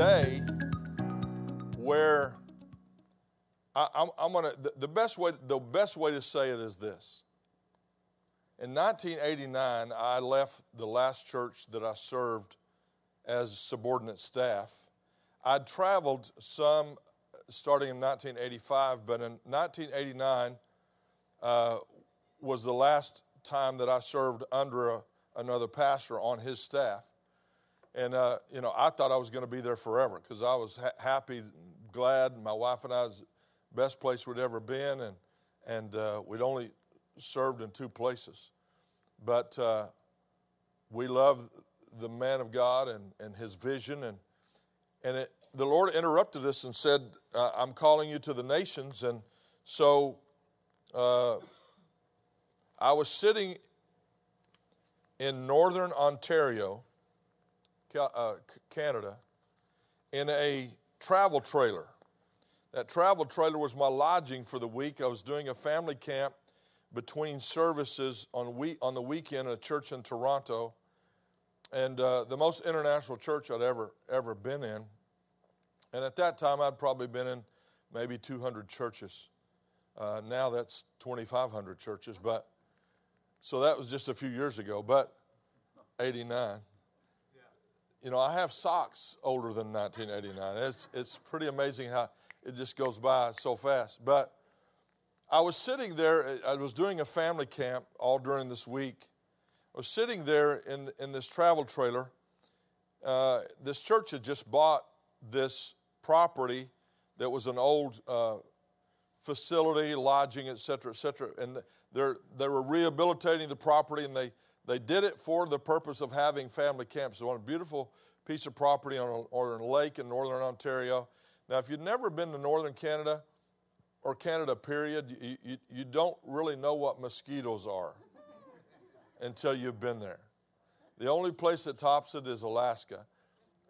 Live in a day where I, am to the, the best way the best way to say it is this. In 1989, I left the last church that I served as subordinate staff. I'd traveled some starting in 1985, but in 1989 uh, was the last time that I served under a, another pastor on his staff. And, uh, you know, I thought I was going to be there forever because I was ha- happy, glad. My wife and I was the best place we'd ever been, and, and uh, we'd only served in two places. But uh, we loved the man of God and, and his vision. And, and it, the Lord interrupted us and said, I'm calling you to the nations. And so uh, I was sitting in northern Ontario Canada in a travel trailer. That travel trailer was my lodging for the week. I was doing a family camp between services on, week, on the weekend at a church in Toronto, and uh, the most international church I'd ever ever been in. And at that time, I'd probably been in maybe 200 churches. Uh, now that's 2,500 churches, but so that was just a few years ago. But 89 you know, I have socks older than 1989. It's, it's pretty amazing how it just goes by so fast. But I was sitting there, I was doing a family camp all during this week. I was sitting there in, in this travel trailer. Uh, this church had just bought this property that was an old uh, facility, lodging, et cetera, et cetera. And they they were rehabilitating the property and they they did it for the purpose of having family camps. on a beautiful piece of property on a, on a lake in northern Ontario. Now, if you've never been to northern Canada or Canada, period, you, you, you don't really know what mosquitoes are until you've been there. The only place that tops it is Alaska.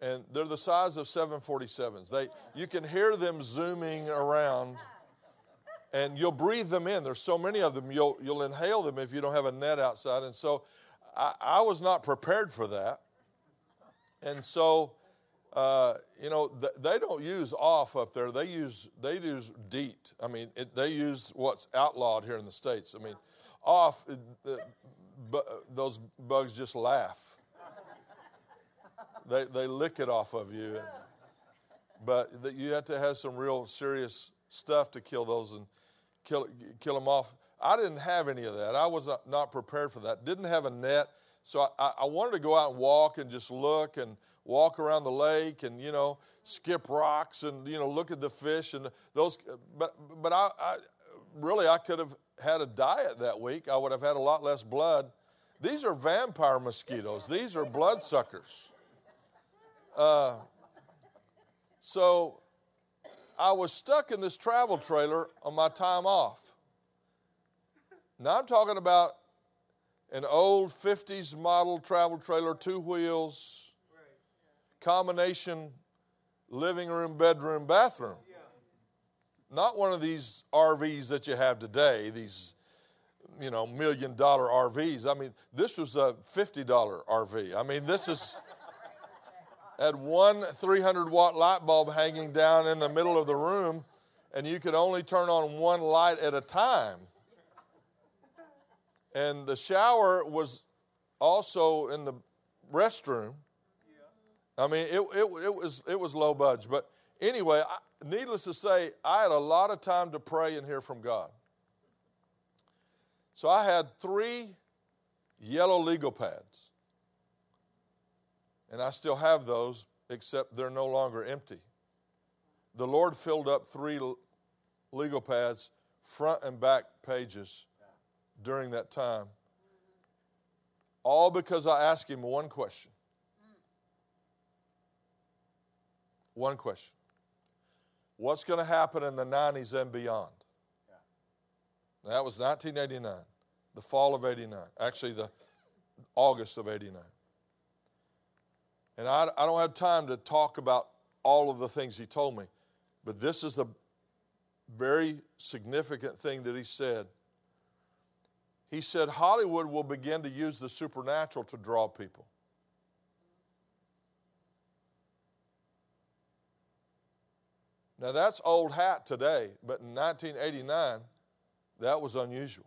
And they're the size of 747s. They, you can hear them zooming around and you'll breathe them in. There's so many of them, you'll, you'll inhale them if you don't have a net outside. And so I, I was not prepared for that. And so, uh, you know, th- they don't use off up there. They use they use DEET. I mean, it, they use what's outlawed here in the states. I mean, off uh, bu- those bugs just laugh. They they lick it off of you, but you have to have some real serious stuff to kill those and kill kill them off. I didn't have any of that. I was not prepared for that. Didn't have a net. So I, I wanted to go out and walk and just look and walk around the lake and, you know, skip rocks and, you know, look at the fish and those. But, but I, I really, I could have had a diet that week. I would have had a lot less blood. These are vampire mosquitoes, these are bloodsuckers. Uh, so I was stuck in this travel trailer on my time off. Now I'm talking about an old 50s model travel trailer, two wheels, combination living room, bedroom, bathroom. Not one of these RVs that you have today, these you know million dollar RVs. I mean, this was a $50 RV. I mean, this is had one 300 watt light bulb hanging down in the middle of the room and you could only turn on one light at a time. And the shower was also in the restroom. I mean, it, it, it, was, it was low budge. But anyway, I, needless to say, I had a lot of time to pray and hear from God. So I had three yellow legal pads. And I still have those, except they're no longer empty. The Lord filled up three legal pads, front and back pages during that time. All because I asked him one question One question. What's going to happen in the 90s and beyond? That was 1989, the fall of 89, actually, the August of 89. And I, I don't have time to talk about all of the things he told me, but this is the very significant thing that he said. He said Hollywood will begin to use the supernatural to draw people. Now, that's old hat today, but in 1989, that was unusual.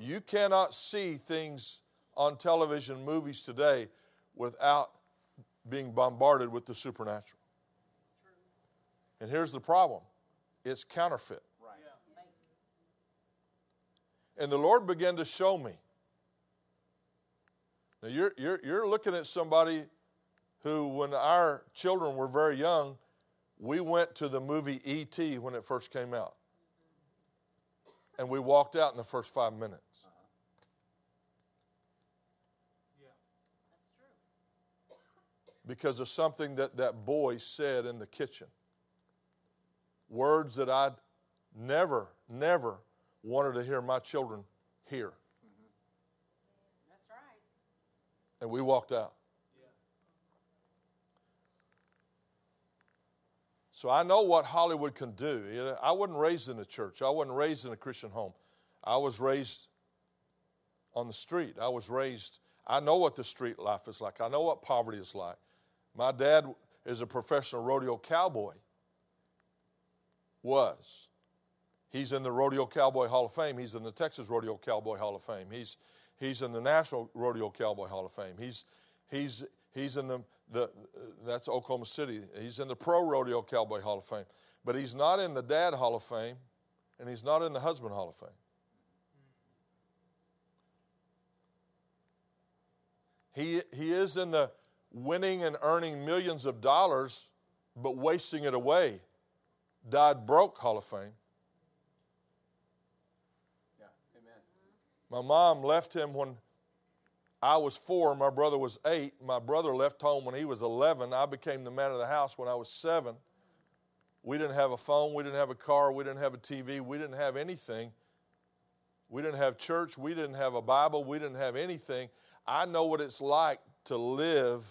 You cannot see things on television, movies today, without being bombarded with the supernatural. And here's the problem it's counterfeit. And the Lord began to show me. Now, you're, you're, you're looking at somebody who, when our children were very young, we went to the movie E.T. when it first came out. And we walked out in the first five minutes. Yeah. That's true. Because of something that that boy said in the kitchen. Words that I'd never, never wanted to hear my children hear. That's right. And we walked out. So I know what Hollywood can do. I wasn't raised in a church, I wasn't raised in a Christian home. I was raised on the street. I was raised, I know what the street life is like, I know what poverty is like. My dad is a professional rodeo cowboy. Was. He's in the Rodeo Cowboy Hall of Fame. He's in the Texas Rodeo Cowboy Hall of Fame. He's, he's in the National Rodeo Cowboy Hall of Fame. He's, he's, he's in the, the, that's Oklahoma City. He's in the Pro Rodeo Cowboy Hall of Fame. But he's not in the Dad Hall of Fame, and he's not in the Husband Hall of Fame. He, he is in the winning and earning millions of dollars, but wasting it away, died broke Hall of Fame. Yeah, amen. My mom left him when I was four, my brother was eight. My brother left home when he was 11. I became the man of the house when I was seven. We didn't have a phone, we didn't have a car, we didn't have a TV, we didn't have anything. We didn't have church, we didn't have a Bible, we didn't have anything. I know what it's like to live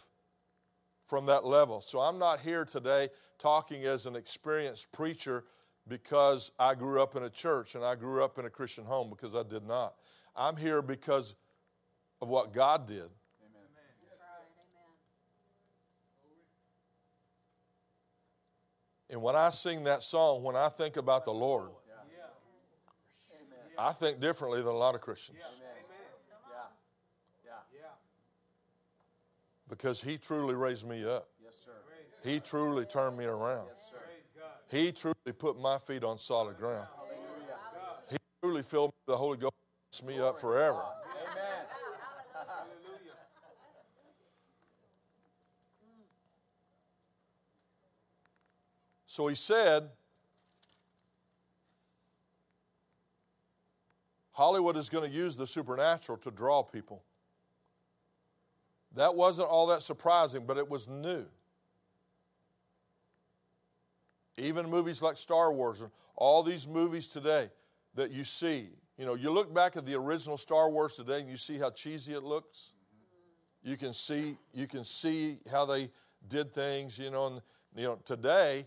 from that level. So I'm not here today talking as an experienced preacher because I grew up in a church and I grew up in a Christian home because I did not. I'm here because of what God did. And when I sing that song, when I think about the Lord, I think differently than a lot of Christians because He truly raised me up. He truly turned me around. He truly put my feet on solid ground. He truly filled me with the Holy Ghost me up forever. So he said, Hollywood is going to use the supernatural to draw people. That wasn't all that surprising, but it was new. Even movies like Star Wars and all these movies today that you see, you know, you look back at the original Star Wars today and you see how cheesy it looks. You can see you can see how they did things, you know, and you know, today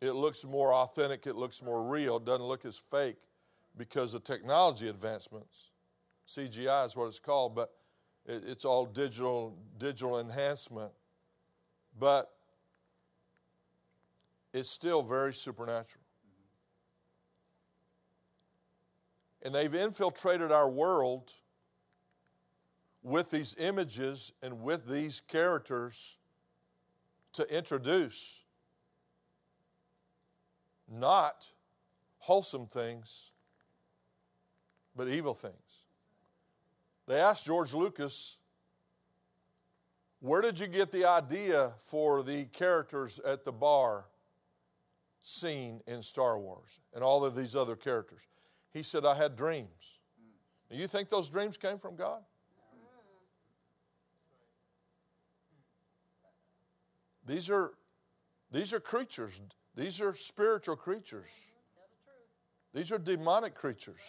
it looks more authentic, it looks more real, it doesn't look as fake because of technology advancements. CGI is what it's called, but it, it's all digital digital enhancement. But it's still very supernatural. And they've infiltrated our world with these images and with these characters to introduce not wholesome things, but evil things. They asked George Lucas, Where did you get the idea for the characters at the bar scene in Star Wars and all of these other characters? He said, I had dreams. Do you think those dreams came from God? These are these are creatures. These are spiritual creatures. These are demonic creatures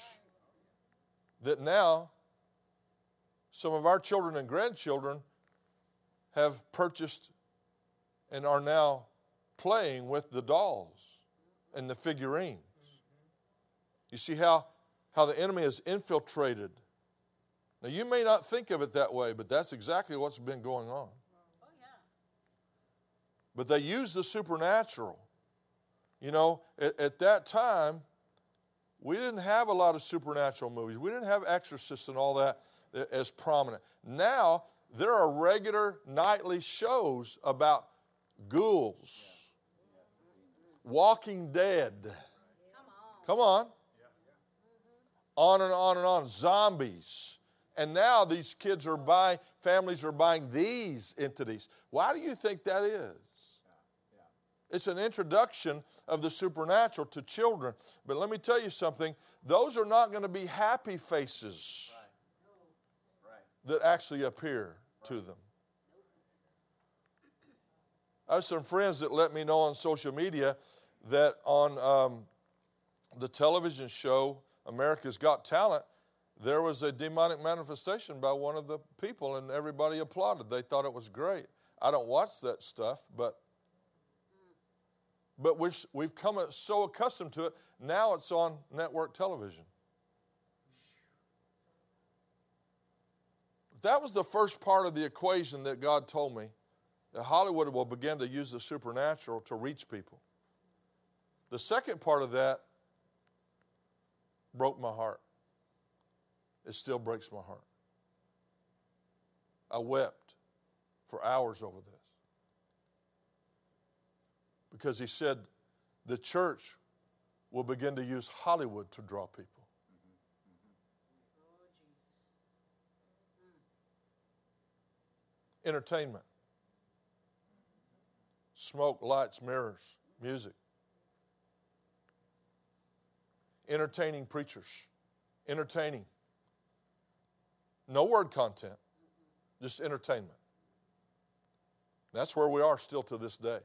that now some of our children and grandchildren have purchased and are now playing with the dolls and the figurines. You see how, how the enemy has infiltrated. Now, you may not think of it that way, but that's exactly what's been going on. Oh, yeah. But they use the supernatural. You know, at, at that time, we didn't have a lot of supernatural movies. We didn't have exorcists and all that as prominent. Now, there are regular nightly shows about ghouls, walking dead. Come on. Come on. On and on and on. Zombies. And now these kids are buying, families are buying these entities. Why do you think that is? It's an introduction of the supernatural to children. But let me tell you something those are not going to be happy faces that actually appear to them. I have some friends that let me know on social media that on um, the television show America's Got Talent, there was a demonic manifestation by one of the people, and everybody applauded. They thought it was great. I don't watch that stuff, but but we've, we've come so accustomed to it. Now it's on network television. That was the first part of the equation that God told me that Hollywood will begin to use the supernatural to reach people. The second part of that broke my heart. It still breaks my heart. I wept for hours over this because he said the church will begin to use Hollywood to draw people. Entertainment, smoke, lights, mirrors, music, entertaining preachers, entertaining. No word content, just entertainment. That's where we are still to this day.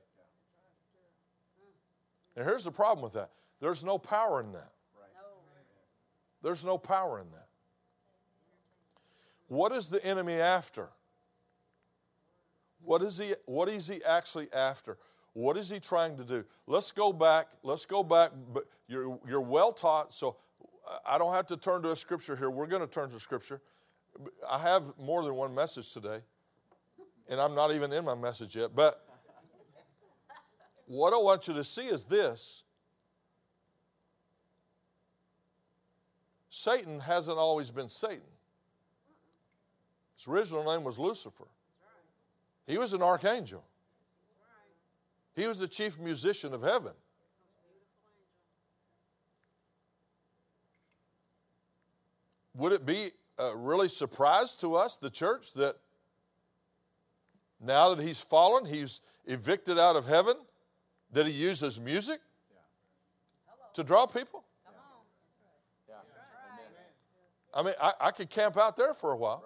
Now, here's the problem with that there's no power in that. There's no power in that. What is the enemy after? What is he, what is he actually after? What is he trying to do? Let's go back. Let's go back. But you're, you're well taught, so I don't have to turn to a scripture here. We're going to turn to scripture. I have more than one message today, and I'm not even in my message yet. But what I want you to see is this Satan hasn't always been Satan. His original name was Lucifer. He was an archangel. He was the chief musician of heaven. Would it be a really surprise to us, the church, that now that he's fallen, he's evicted out of heaven, that he uses music to draw people? I mean, I, I could camp out there for a while.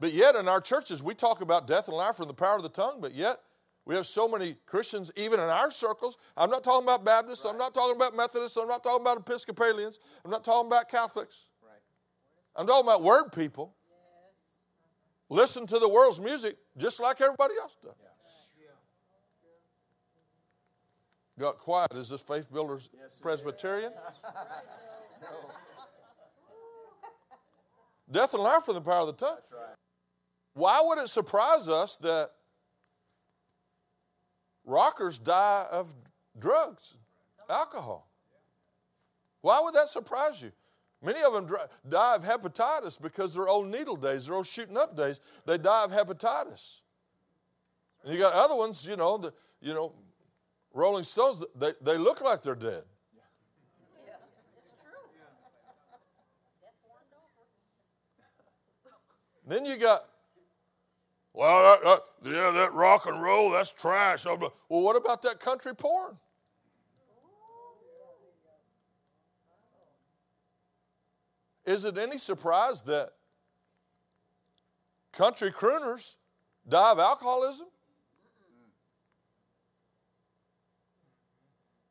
But yet, in our churches, we talk about death and life and the power of the tongue, but yet, we have so many Christians, even in our circles. I'm not talking about Baptists, I'm not talking about Methodists, I'm not talking about Episcopalians, I'm not talking about Catholics. I'm talking about word people. Listen to the world's music just like everybody else does. Got quiet. Is this Faith Builders Presbyterian? Death and life are the power of the tongue. Why would it surprise us that rockers die of drugs, alcohol? Why would that surprise you? Many of them die of hepatitis because they're old needle days, they're old shooting up days. They die of hepatitis. And you got other ones, you know, the, you know, Rolling Stones, they, they look like they're dead. Yeah, it's true. Death warmed over. Then you got, well, that, that, yeah, that rock and roll, that's trash. Well, what about that country porn? Is it any surprise that country crooners die of alcoholism?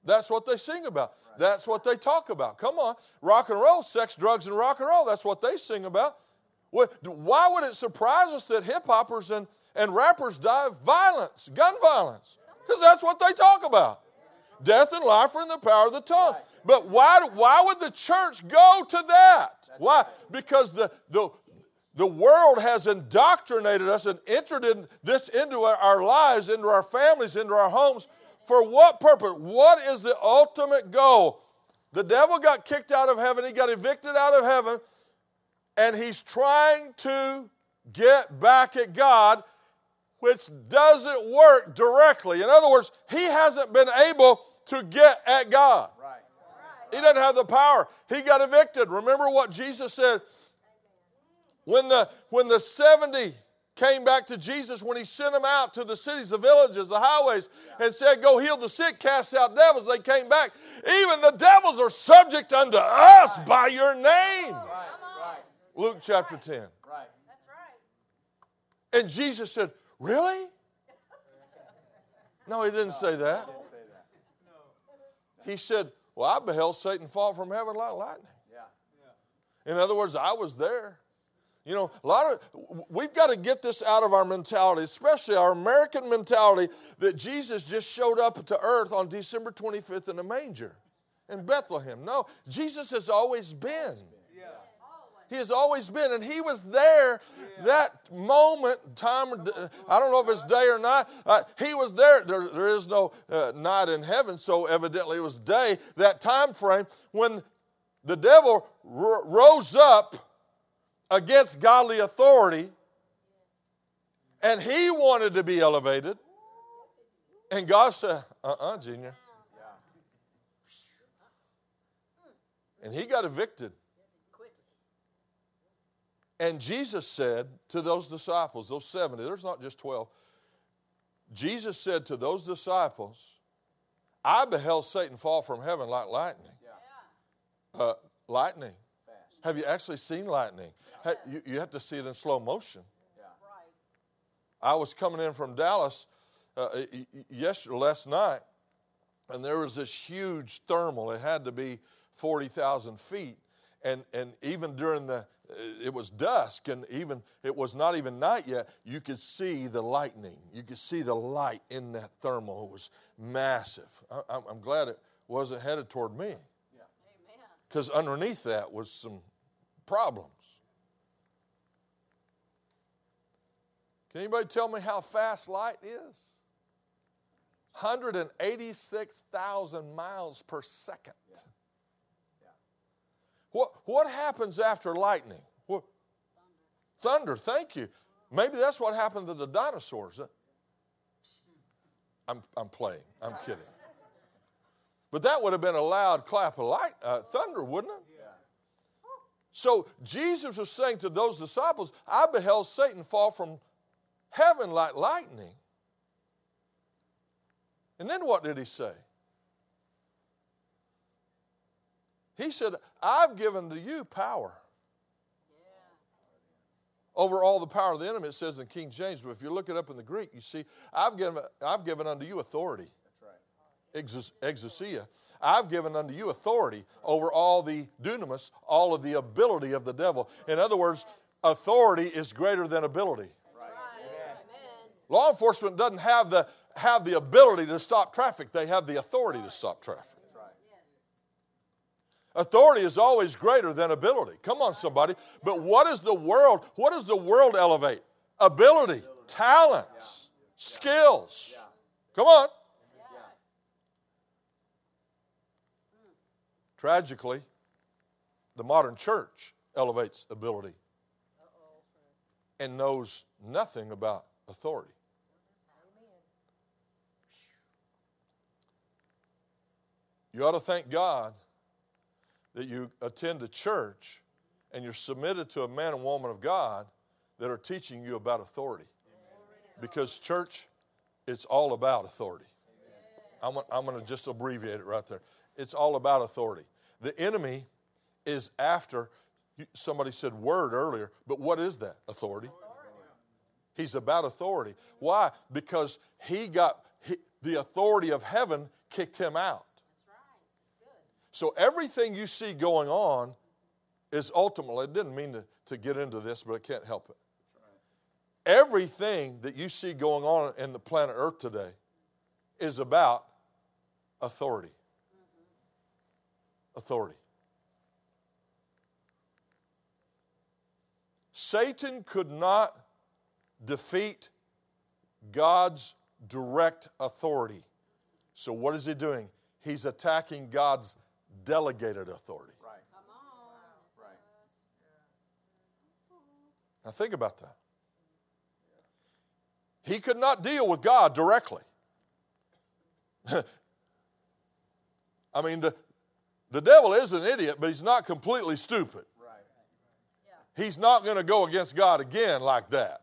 That's what they sing about. That's what they talk about. Come on. Rock and roll, sex, drugs, and rock and roll. That's what they sing about. Wh- Why would it surprise us that hip hoppers and, and rappers die of violence, gun violence? Because that's what they talk about. Death and life are in the power of the tongue. But why, why would the church go to that? Why? Because the, the, the world has indoctrinated us and entered in this into our lives, into our families, into our homes. For what purpose? What is the ultimate goal? The devil got kicked out of heaven, he got evicted out of heaven, and he's trying to get back at God, which doesn't work directly. In other words, he hasn't been able to get at God. Right. He doesn't have the power. He got evicted. Remember what Jesus said when the when the 70 came back to Jesus when he sent them out to the cities, the villages, the highways, and said, Go heal the sick, cast out devils. They came back. Even the devils are subject unto us by your name. Right. Luke chapter 10. Right. That's right. And Jesus said, Really? No, he didn't say that. Didn't say that. He said, Well, I beheld Satan fall from heaven like lightning. Yeah. In other words, I was there. You know, a lot of we've got to get this out of our mentality, especially our American mentality that Jesus just showed up to earth on December 25th in a manger in Bethlehem. No, Jesus has always been. He has always been, and he was there that moment, time. I don't know if it's day or night. Uh, he was there. There, there is no uh, night in heaven, so evidently it was day. That time frame when the devil r- rose up against godly authority, and he wanted to be elevated, and God said, "Uh-uh, Junior," and he got evicted. Quickly. And Jesus said to those disciples, those 70, there's not just 12. Jesus said to those disciples, I beheld Satan fall from heaven like lightning. Uh, lightning. Fast. Have you actually seen lightning? Ha- you, you have to see it in slow motion. Yeah. Right. I was coming in from Dallas uh, y- y- yesterday, last night, and there was this huge thermal. It had to be 40,000 feet. And, and even during the, it was dusk, and even, it was not even night yet, you could see the lightning. You could see the light in that thermal. It was massive. I, I'm, I'm glad it wasn't headed toward me, Amen. because underneath that was some problems. Can anybody tell me how fast light is? 186,000 miles per second. What, what happens after lightning? What? Thunder, thank you. Maybe that's what happened to the dinosaurs. I'm, I'm playing, I'm kidding. But that would have been a loud clap of light, uh, thunder, wouldn't it? So Jesus was saying to those disciples, I beheld Satan fall from heaven like lightning. And then what did he say? He said, I've given to you power over all the power of the enemy, it says in King James. But if you look it up in the Greek, you see, I've given, I've given unto you authority. That's right. Exous- Exousia. I've given unto you authority over all the dunamis, all of the ability of the devil. In other words, authority is greater than ability. Right. Law enforcement doesn't have the, have the ability to stop traffic, they have the authority to stop traffic. Authority is always greater than ability. Come on, somebody. But what is the world? What does the world elevate? Ability, talents, skills. Come on. Tragically, the modern church elevates ability and knows nothing about authority. You ought to thank God that you attend a church and you're submitted to a man and woman of God that are teaching you about authority. Because, church, it's all about authority. I'm, I'm going to just abbreviate it right there. It's all about authority. The enemy is after, somebody said word earlier, but what is that? Authority. He's about authority. Why? Because he got he, the authority of heaven kicked him out. So everything you see going on is ultimately, it didn't mean to, to get into this, but I can't help it. Everything that you see going on in the planet Earth today is about authority. Authority. Satan could not defeat God's direct authority. So, what is he doing? He's attacking God's delegated authority. Right. Come on. Right. Now, think about that. He could not deal with God directly. I mean, the, the devil is an idiot, but he's not completely stupid. Right. He's not going to go against God again like that.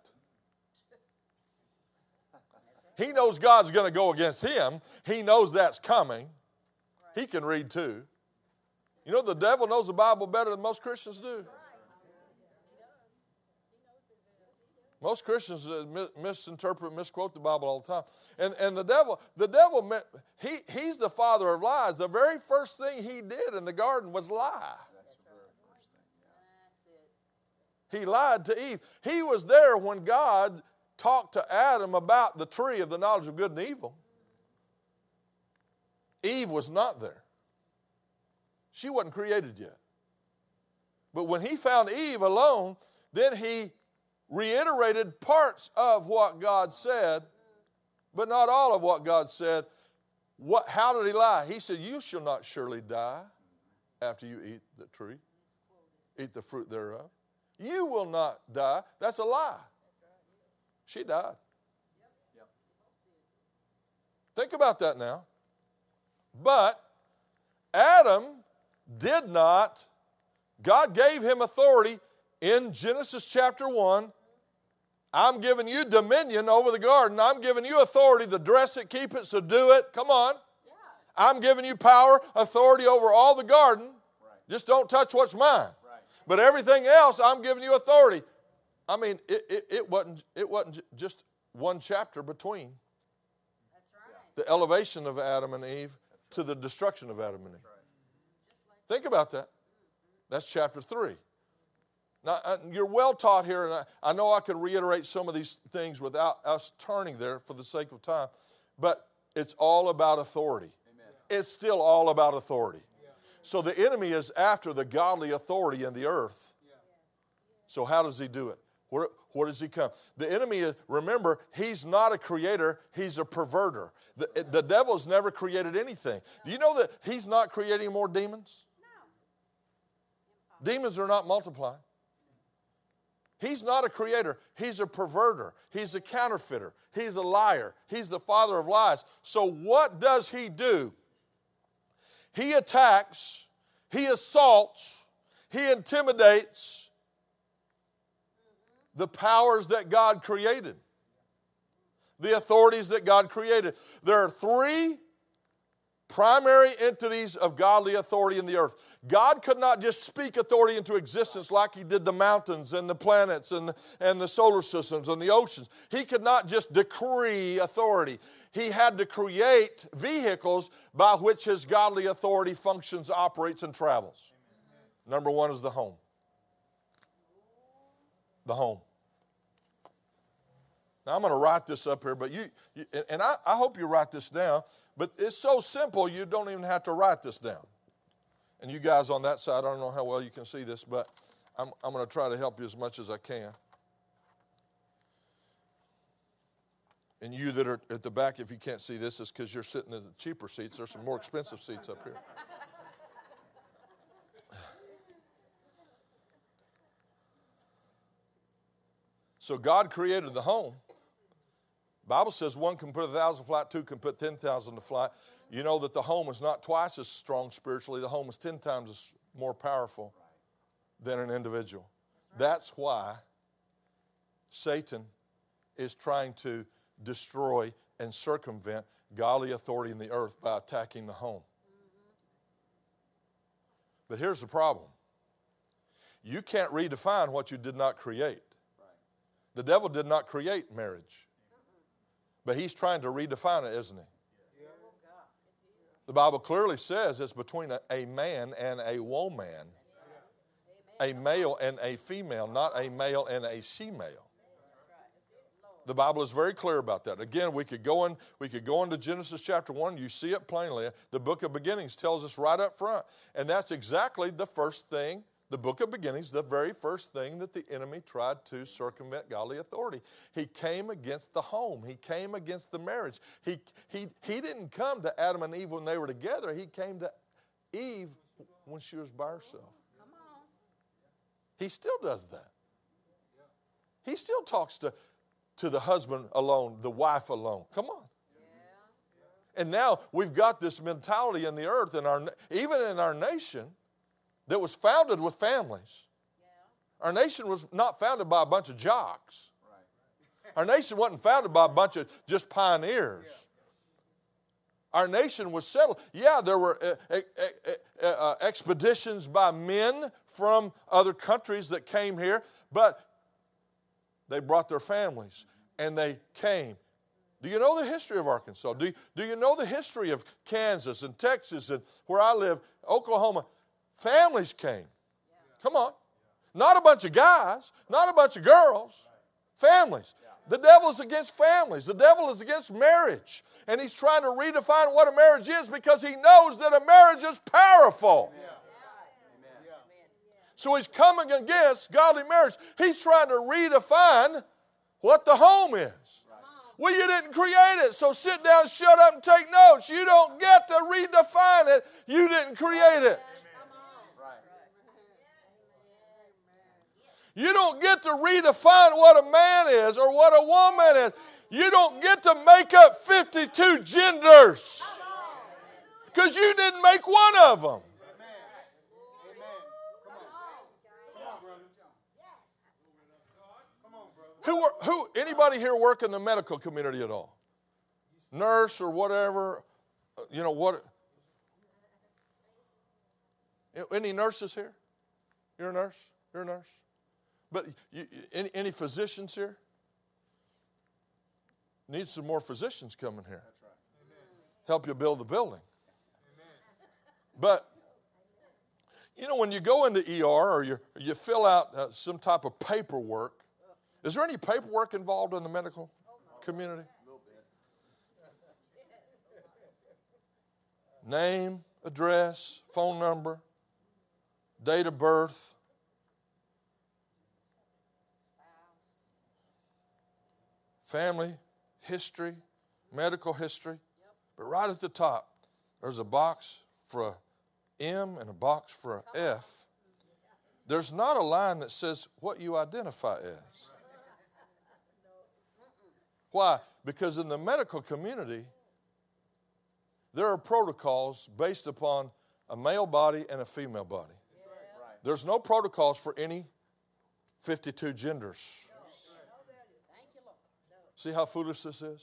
He knows God's going to go against him. He knows that's coming. He can read too. You know, the devil knows the Bible better than most Christians do. Most Christians uh, misinterpret, misquote the Bible all the time. And, and the devil, the devil, he, he's the father of lies. The very first thing he did in the garden was lie. He lied to Eve. He was there when God talked to Adam about the tree of the knowledge of good and evil. Eve was not there. She wasn't created yet. But when he found Eve alone, then he reiterated parts of what God said, but not all of what God said. What, how did he lie? He said, You shall not surely die after you eat the tree, eat the fruit thereof. You will not die. That's a lie. She died. Think about that now. But Adam did not, God gave him authority in Genesis chapter 1. I'm giving you dominion over the garden. I'm giving you authority to dress it, keep it, so do it. Come on. Yeah. I'm giving you power, authority over all the garden. Right. Just don't touch what's mine. Right. But everything else, I'm giving you authority. I mean, it, it, it, wasn't, it wasn't just one chapter between That's right. the elevation of Adam and Eve to the destruction of Adam and Eve. Think about that. That's chapter 3. Now, uh, you're well taught here, and I, I know I can reiterate some of these things without us turning there for the sake of time, but it's all about authority. Amen. It's still all about authority. So the enemy is after the godly authority in the earth. So, how does he do it? Where, where does he come? The enemy, is, remember, he's not a creator, he's a perverter. The, the devil's never created anything. Do you know that he's not creating more demons? Demons are not multiplying. He's not a creator, he's a perverter, he's a counterfeiter, he's a liar, he's the father of lies. So, what does he do? He attacks, he assaults, he intimidates the powers that God created, the authorities that God created. There are three primary entities of godly authority in the earth. God could not just speak authority into existence like He did the mountains and the planets and, and the solar systems and the oceans. He could not just decree authority. He had to create vehicles by which His godly authority functions, operates, and travels. Number one is the home. The home. Now I'm going to write this up here, but you, you and I, I hope you write this down. But it's so simple, you don't even have to write this down. And you guys on that side, I don't know how well you can see this, but I'm, I'm going to try to help you as much as I can. And you that are at the back, if you can't see this, it's because you're sitting in the cheaper seats. There's some more expensive seats up here. So God created the home. Bible says one can put a thousand flight, two can put ten thousand to flight. You know that the home is not twice as strong spiritually. The home is ten times as more powerful than an individual. That's why Satan is trying to destroy and circumvent godly authority in the earth by attacking the home. But here's the problem you can't redefine what you did not create. The devil did not create marriage, but he's trying to redefine it, isn't he? The Bible clearly says it's between a, a man and a woman, a male and a female, not a male and a female. The Bible is very clear about that. Again, we could go in, we could go into Genesis chapter 1, you see it plainly. The book of beginnings tells us right up front. And that's exactly the first thing, the book of beginnings, the very first thing that the enemy tried to circumvent godly authority. He came against the home. He came against the marriage. He, he, he didn't come to Adam and Eve when they were together. He came to Eve when she was by herself. He still does that. He still talks to, to the husband alone, the wife alone. Come on. And now we've got this mentality in the earth, and our, even in our nation, that was founded with families. Our nation was not founded by a bunch of jocks. Our nation wasn't founded by a bunch of just pioneers. Our nation was settled. Yeah, there were uh, uh, uh, uh, expeditions by men from other countries that came here, but they brought their families and they came. Do you know the history of Arkansas? Do you, do you know the history of Kansas and Texas and where I live, Oklahoma? Families came. Come on. Not a bunch of guys, not a bunch of girls, families. The devil is against families. The devil is against marriage. And he's trying to redefine what a marriage is because he knows that a marriage is powerful. So he's coming against godly marriage. He's trying to redefine what the home is. Well, you didn't create it, so sit down, shut up, and take notes. You don't get to redefine it. You didn't create it. You don't get to redefine what a man is or what a woman is. You don't get to make up 52 genders because you didn't make one of them. Who, who, anybody here work in the medical community at all? Nurse or whatever, you know what? Any nurses here? You're a nurse? You're a nurse? But you, any, any physicians here? Need some more physicians coming here. Help you build the building. But you know, when you go into ER or you, you fill out uh, some type of paperwork, is there any paperwork involved in the medical community? Name, address, phone number, date of birth. Family history, medical history. But right at the top, there's a box for a M and a box for a F. There's not a line that says what you identify as. Why? Because in the medical community, there are protocols based upon a male body and a female body. There's no protocols for any 52 genders. See how foolish this is?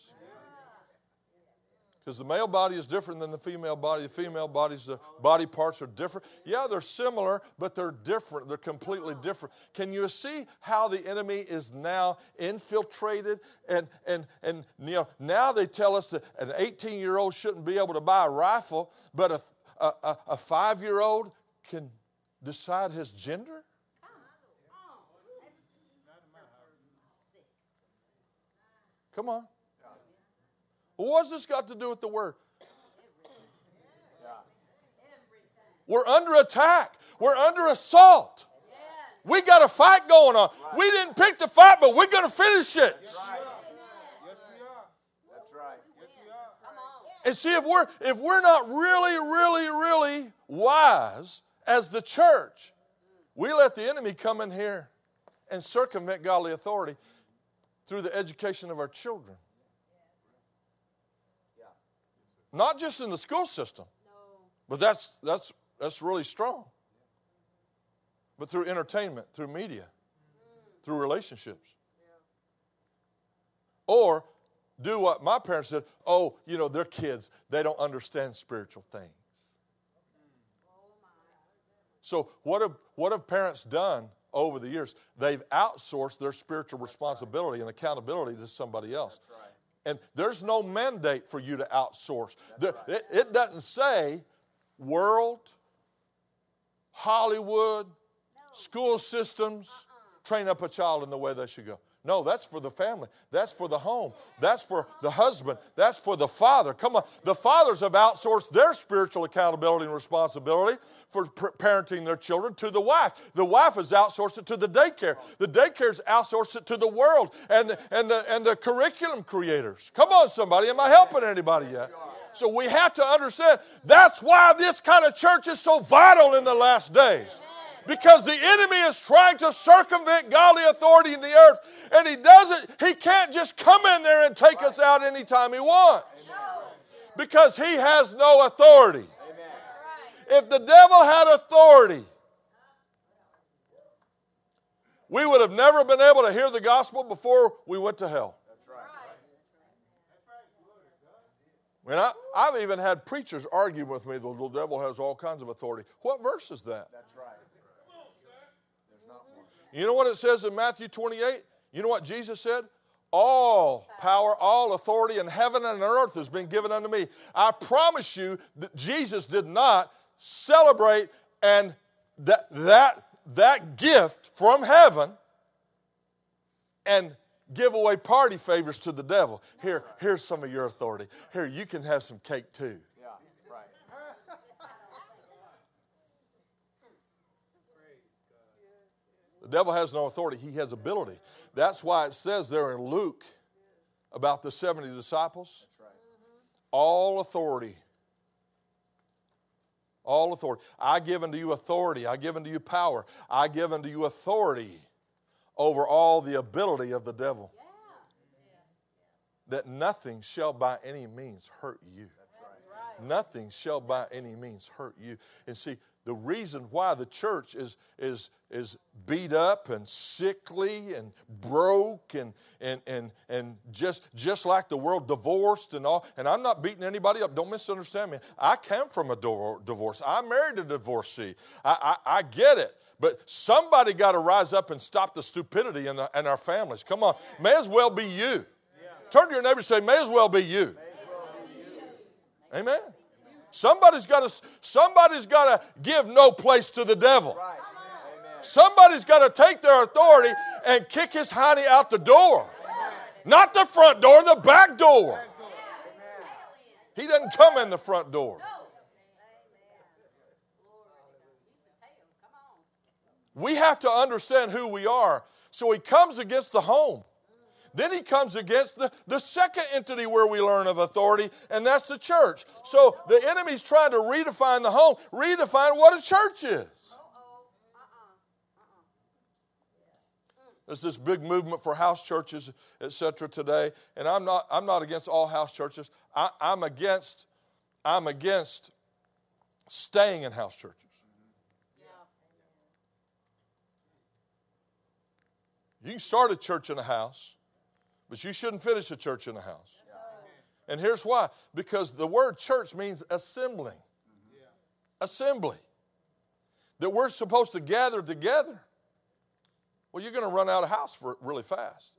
Because the male body is different than the female body. The female body's the body parts are different. Yeah, they're similar, but they're different. They're completely different. Can you see how the enemy is now infiltrated? And and and you know now they tell us that an 18 year old shouldn't be able to buy a rifle, but a a, a, a five year old can decide his gender. Come on. Well, what's this got to do with the word? We're under attack. We're under assault. We got a fight going on. We didn't pick the fight, but we're going to finish it. Yes, we are. That's right. And see if we're if we're not really, really, really wise as the church, we let the enemy come in here and circumvent godly authority through the education of our children. Not just in the school system, but that's that's that's really strong. But through entertainment, through media, through relationships. Or do what my parents did. Oh, you know, they're kids. They don't understand spiritual things. So what have what have parents done over the years? They've outsourced their spiritual responsibility and accountability to somebody else. And there's no mandate for you to outsource. There, it, it doesn't say world, Hollywood, school systems, train up a child in the way they should go. No, that's for the family. That's for the home. That's for the husband. That's for the father. Come on. The fathers have outsourced their spiritual accountability and responsibility for parenting their children to the wife. The wife has outsourced it to the daycare. The daycare's outsourced it to the world and the, and the, and the curriculum creators. Come on, somebody. Am I helping anybody yet? So we have to understand that's why this kind of church is so vital in the last days because the enemy is trying to circumvent godly authority in the earth and he doesn't he can't just come in there and take us out anytime he wants because he has no authority if the devil had authority we would have never been able to hear the gospel before we went to hell mean, I, I've even had preachers argue with me, the little devil has all kinds of authority. What verse is that? That's right. You know what it says in Matthew 28? You know what Jesus said? All power, all authority in heaven and earth has been given unto me. I promise you that Jesus did not celebrate and that, that, that gift from heaven and give away party favors to the devil. Here, here's some of your authority. Here, you can have some cake too. Devil has no authority, he has ability. That's why it says there in Luke about the 70 disciples all authority. All authority. I give unto you authority. I give unto you power. I give unto you authority over all the ability of the devil. That nothing shall by any means hurt you. Nothing shall by any means hurt you. And see, the reason why the church is, is, is beat up and sickly and broke and, and, and, and just, just like the world divorced and all. And I'm not beating anybody up. Don't misunderstand me. I came from a divorce. I married a divorcee. I, I, I get it. But somebody got to rise up and stop the stupidity in, the, in our families. Come on. May as well be you. Turn to your neighbor and say, May as well be you. Amen. Somebody's got to somebody's got to give no place to the devil. Right. Somebody's got to take their authority and kick his honey out the door. Amen. Not the front door, the back door. He doesn't come in the front door. We have to understand who we are. So he comes against the home. Then he comes against the, the second entity where we learn of authority, and that's the church. So the enemy's trying to redefine the home, redefine what a church is. There's this big movement for house churches, etc. today, and I'm not, I'm not against all house churches. I, I'm against, I'm against staying in house churches. You can start a church in a house, but you shouldn't finish a church in a house. And here's why because the word church means assembling. Assembly. That we're supposed to gather together. Well, you're going to run out of house for really fast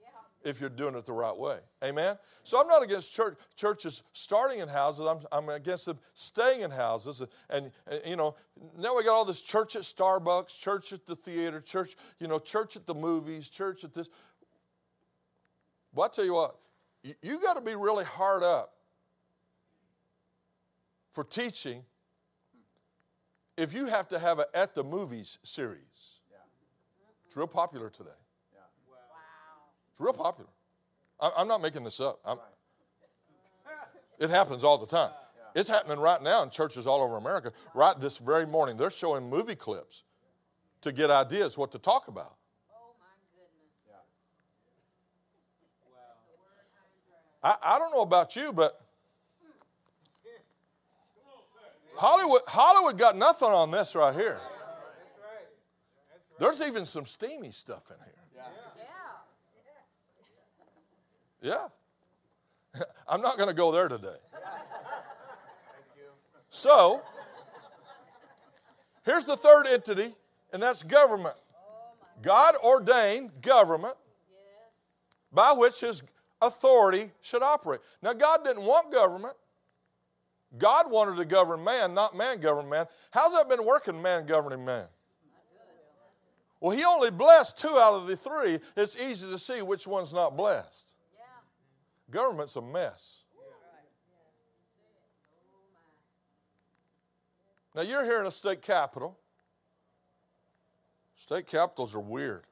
if you're doing it the right way. Amen? So I'm not against church, churches starting in houses. I'm, I'm against them staying in houses. And, and, you know, now we got all this church at Starbucks, church at the theater, church, you know, church at the movies, church at this. Well, I tell you what, you, you got to be really hard up for teaching if you have to have an at the movies series. Yeah. It's real popular today. Yeah. Wow. It's real popular. I, am not making this up. it happens all the time. Yeah. It's happening right now in churches all over America. Right this very morning, they're showing movie clips to get ideas what to talk about. I, I don't know about you, but Hollywood, Hollywood got nothing on this right here. There's even some steamy stuff in here. Yeah. I'm not going to go there today. So, here's the third entity, and that's government. God ordained government by which his authority should operate. Now, God didn't want government. God wanted to govern man, not man govern man. How's that been working, man governing man? Well, he only blessed two out of the three. It's easy to see which one's not blessed. Government's a mess. Now, you're here in a state capital. State capitals are weird.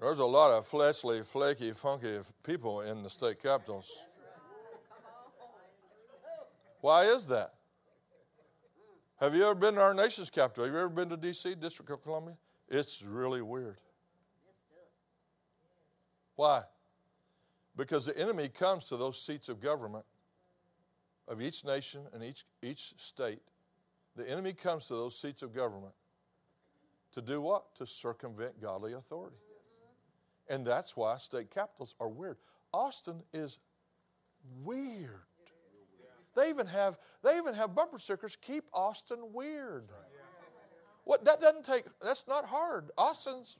There's a lot of fleshly, flaky, funky people in the state capitals. Why is that? Have you ever been to our nation's capital? Have you ever been to D.C., District of Columbia? It's really weird. Why? Because the enemy comes to those seats of government of each nation and each, each state. The enemy comes to those seats of government to do what? To circumvent godly authority. And that's why state capitals are weird. Austin is weird. They even have they even have bumper stickers. Keep Austin weird. What that doesn't take. That's not hard. Austin's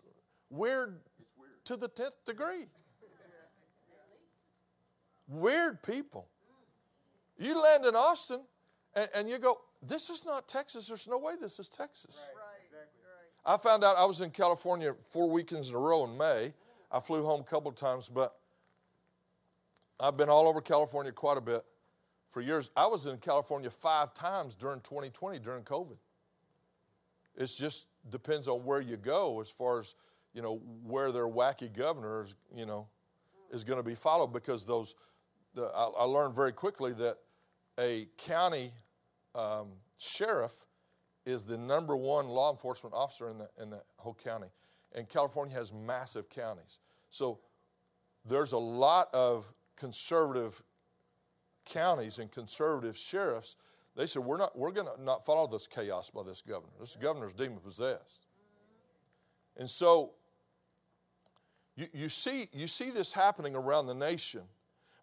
weird to the tenth degree. Weird people. You land in Austin, and, and you go. This is not Texas. There's no way this is Texas. I found out I was in California four weekends in a row in May. I flew home a couple of times, but I've been all over California quite a bit for years. I was in California five times during 2020 during COVID. It just depends on where you go as far as you know where their wacky governor is, you know, is going to be followed because those. The, I, I learned very quickly that a county um, sheriff is the number one law enforcement officer in the in the whole county, and California has massive counties. So there's a lot of conservative counties and conservative sheriffs, they said, We're, not, we're going to not follow this chaos by this governor. This governor's demon possessed. And so you, you, see, you see this happening around the nation.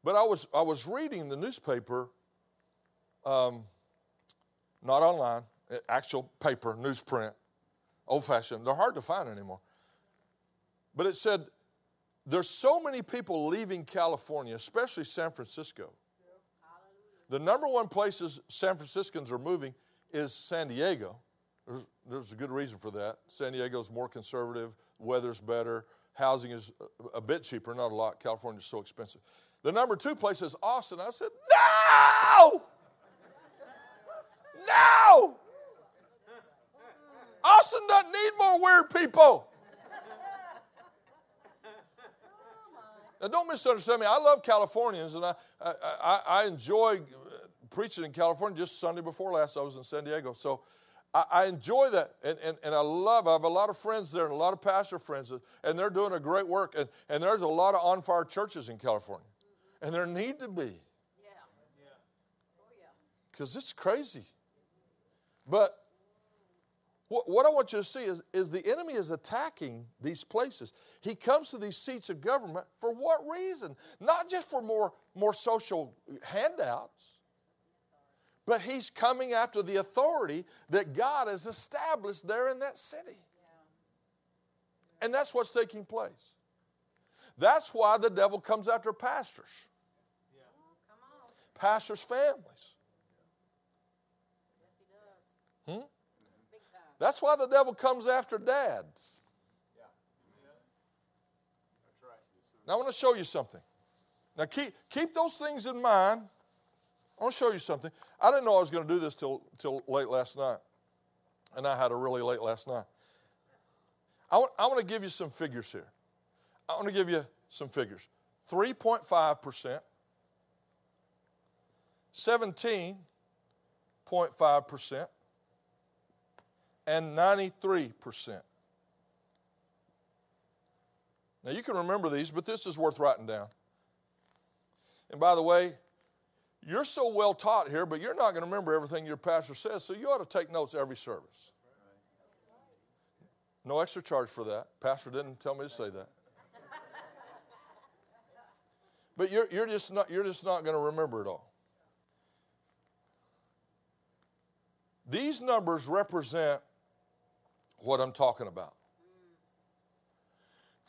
But I was, I was reading the newspaper, um, not online, actual paper, newsprint, old fashioned. They're hard to find anymore. But it said, there's so many people leaving California, especially San Francisco, the number one places San Franciscans are moving is San Diego. There's, there's a good reason for that. San Diego is more conservative, weather's better, housing is a, a bit cheaper, not a lot. California's so expensive. The number two place is Austin. I said, no! No! Austin doesn't need more weird people. Now, don't misunderstand me. I love Californians, and I, I, I enjoy uh, preaching in California. Just Sunday before last, I was in San Diego. So I, I enjoy that, and, and, and I love I have a lot of friends there and a lot of pastor friends, and they're doing a great work. And, and there's a lot of on fire churches in California, and there need to be. Yeah. Oh, yeah. Because it's crazy. But what I want you to see is, is the enemy is attacking these places. He comes to these seats of government for what reason? Not just for more, more social handouts, but he's coming after the authority that God has established there in that city. And that's what's taking place. That's why the devil comes after pastors, pastors' families. Hmm? That's why the devil comes after dads. Now, I want to show you something. Now, keep, keep those things in mind. I want to show you something. I didn't know I was going to do this till, till late last night, and I had a really late last night. I want, I want to give you some figures here. I want to give you some figures 3.5%, 17.5%, and 93%. Now, you can remember these, but this is worth writing down. And by the way, you're so well taught here, but you're not going to remember everything your pastor says, so you ought to take notes every service. No extra charge for that. Pastor didn't tell me to say that. But you're, you're just not, you're just not going to remember it all. These numbers represent what I'm talking about.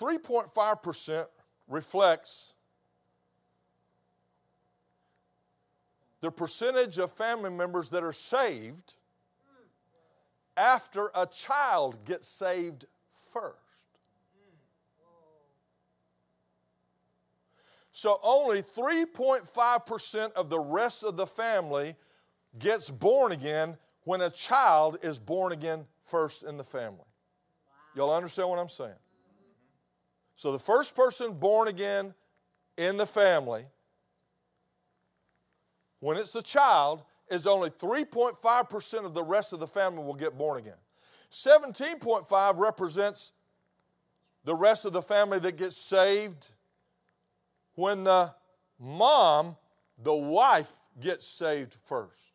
3.5% reflects the percentage of family members that are saved after a child gets saved first. So only 3.5% of the rest of the family gets born again when a child is born again first in the family. Y'all understand what I'm saying? So the first person born again in the family, when it's a child, is only 3.5% of the rest of the family will get born again. 17.5 represents the rest of the family that gets saved when the mom, the wife, gets saved first.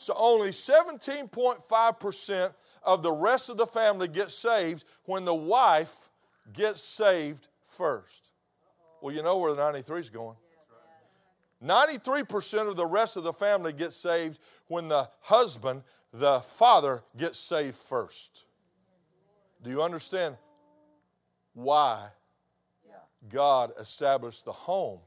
So only 17.5% of the rest of the family gets saved when the wife gets saved first. Well, you know where the 93 is going. 93% of the rest of the family gets saved when the husband, the father, gets saved first. Do you understand why God established the home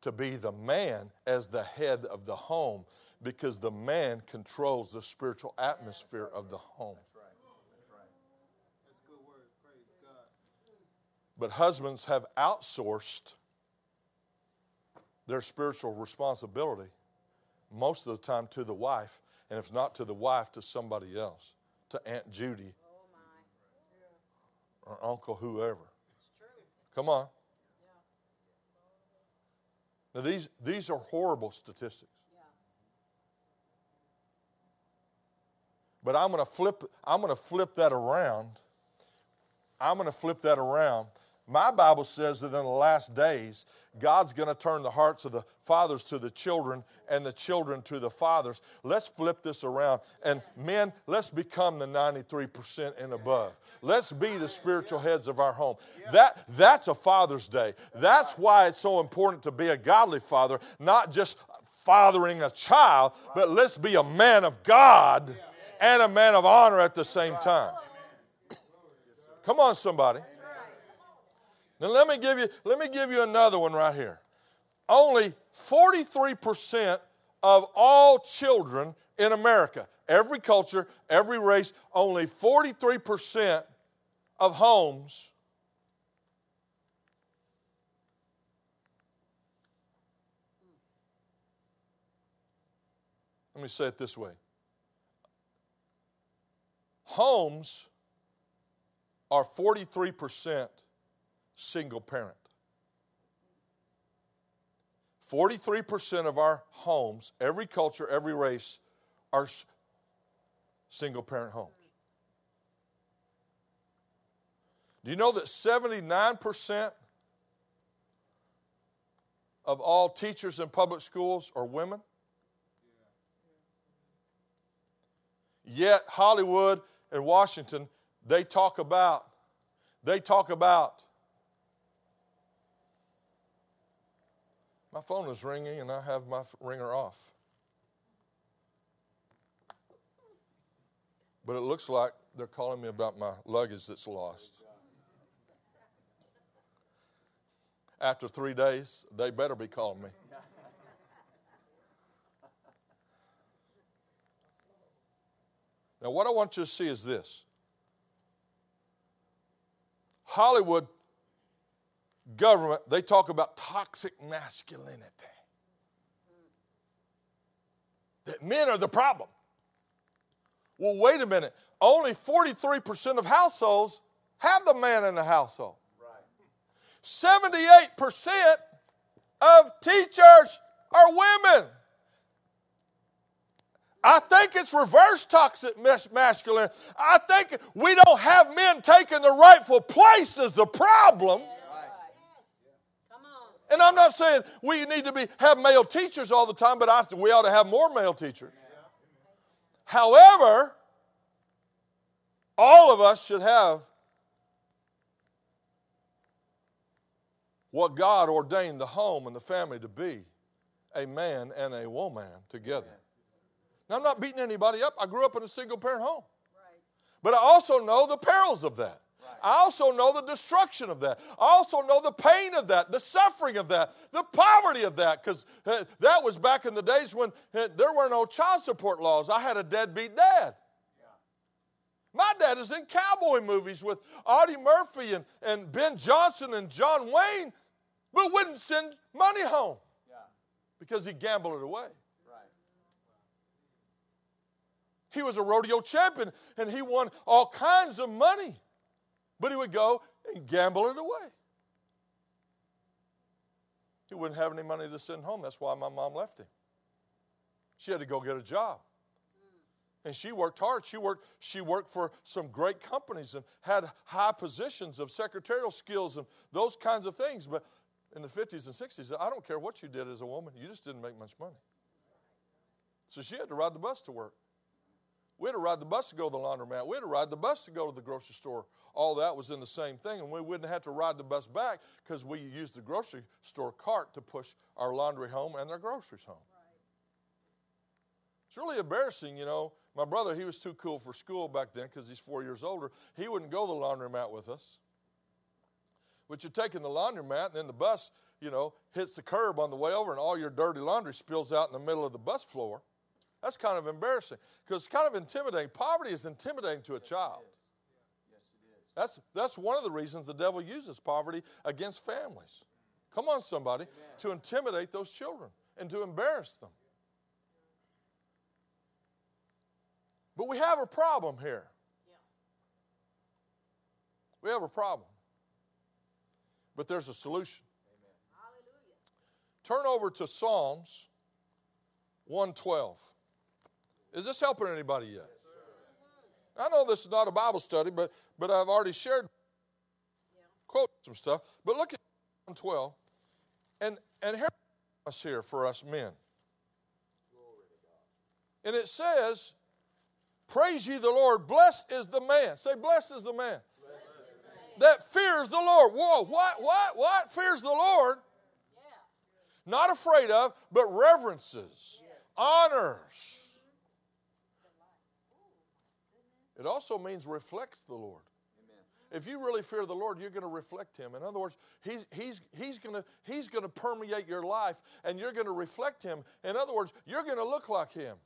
to be the man as the head of the home? Because the man controls the spiritual atmosphere of the home. But husbands have outsourced their spiritual responsibility most of the time to the wife, and if not to the wife, to somebody else, to Aunt Judy or Uncle whoever. Come on. Now these these are horrible statistics. But I'm going to flip I'm going to flip that around. I'm going to flip that around. My Bible says that in the last days, God's going to turn the hearts of the fathers to the children and the children to the fathers. Let's flip this around. And men, let's become the 93% and above. Let's be the spiritual heads of our home. That, that's a Father's Day. That's why it's so important to be a godly father, not just fathering a child, but let's be a man of God and a man of honor at the same time. Come on, somebody. Now let me give you let me give you another one right here. Only 43% of all children in America, every culture, every race, only 43% of homes Let me say it this way. Homes are 43% single parent. 43% of our homes, every culture, every race, are single parent homes. Do you know that 79% of all teachers in public schools are women? Yet Hollywood and Washington, they talk about they talk about My phone is ringing and I have my ringer off. But it looks like they're calling me about my luggage that's lost. After three days, they better be calling me. Now, what I want you to see is this Hollywood government, they talk about toxic masculinity. That men are the problem. Well, wait a minute. Only 43% of households have the man in the household. Right. 78% of teachers are women. I think it's reverse toxic masculinity. I think we don't have men taking the rightful place is the problem. And I'm not saying we need to be have male teachers all the time, but I, we ought to have more male teachers. However, all of us should have what God ordained the home and the family to be a man and a woman together. Now, I'm not beating anybody up. I grew up in a single parent home. But I also know the perils of that. I also know the destruction of that. I also know the pain of that, the suffering of that, the poverty of that, because uh, that was back in the days when uh, there were no child support laws. I had a deadbeat dad. My dad is in cowboy movies with Audie Murphy and, and Ben Johnson and John Wayne, but wouldn't send money home Yeah. because he gambled it away. Right. He was a rodeo champion and he won all kinds of money, but he would go and gamble it away. He wouldn't have any money to send home. That's why my mom left him. She had to go get a job. And she worked hard. She worked, she worked for some great companies and had high positions of secretarial skills and those kinds of things. But in the 50s and 60s, I don't care what you did as a woman, you just didn't make much money. So she had to ride the bus to work. We had to ride the bus to go to the laundromat. We had to ride the bus to go to the grocery store. All that was in the same thing, and we wouldn't have to ride the bus back because we used the grocery store cart to push our laundry home and our groceries home. It's really embarrassing, you know. My brother, he was too cool for school back then because he's four years older. He wouldn't go to the laundromat with us. But you're taking the laundromat, and then the bus, you know, hits the curb on the way over, and all your dirty laundry spills out in the middle of the bus floor. That's kind of embarrassing because it's kind of intimidating. Poverty is intimidating to a child. Yes, it is. That's, that's one of the reasons the devil uses poverty against families. Come on, somebody, to intimidate those children and to embarrass them. But we have a problem here. Yeah. We have a problem. But there's a solution. Hallelujah. Turn over to Psalms 112. Is this helping anybody yet? I know this is not a Bible study, but, but I've already shared quote some stuff. But look at 112. And and here us here for us men. And it says, Praise ye the Lord. Blessed is the man. Say, blessed is the man. That fears the Lord. Whoa, what, what, what? Fears the Lord. Yeah. Not afraid of, but reverences, honors. It also means reflects the Lord. If you really fear the Lord, you're going to reflect Him. In other words, He's, he's, he's going to he's going to permeate your life and you're going to reflect Him. In other words, you're going to look like Him.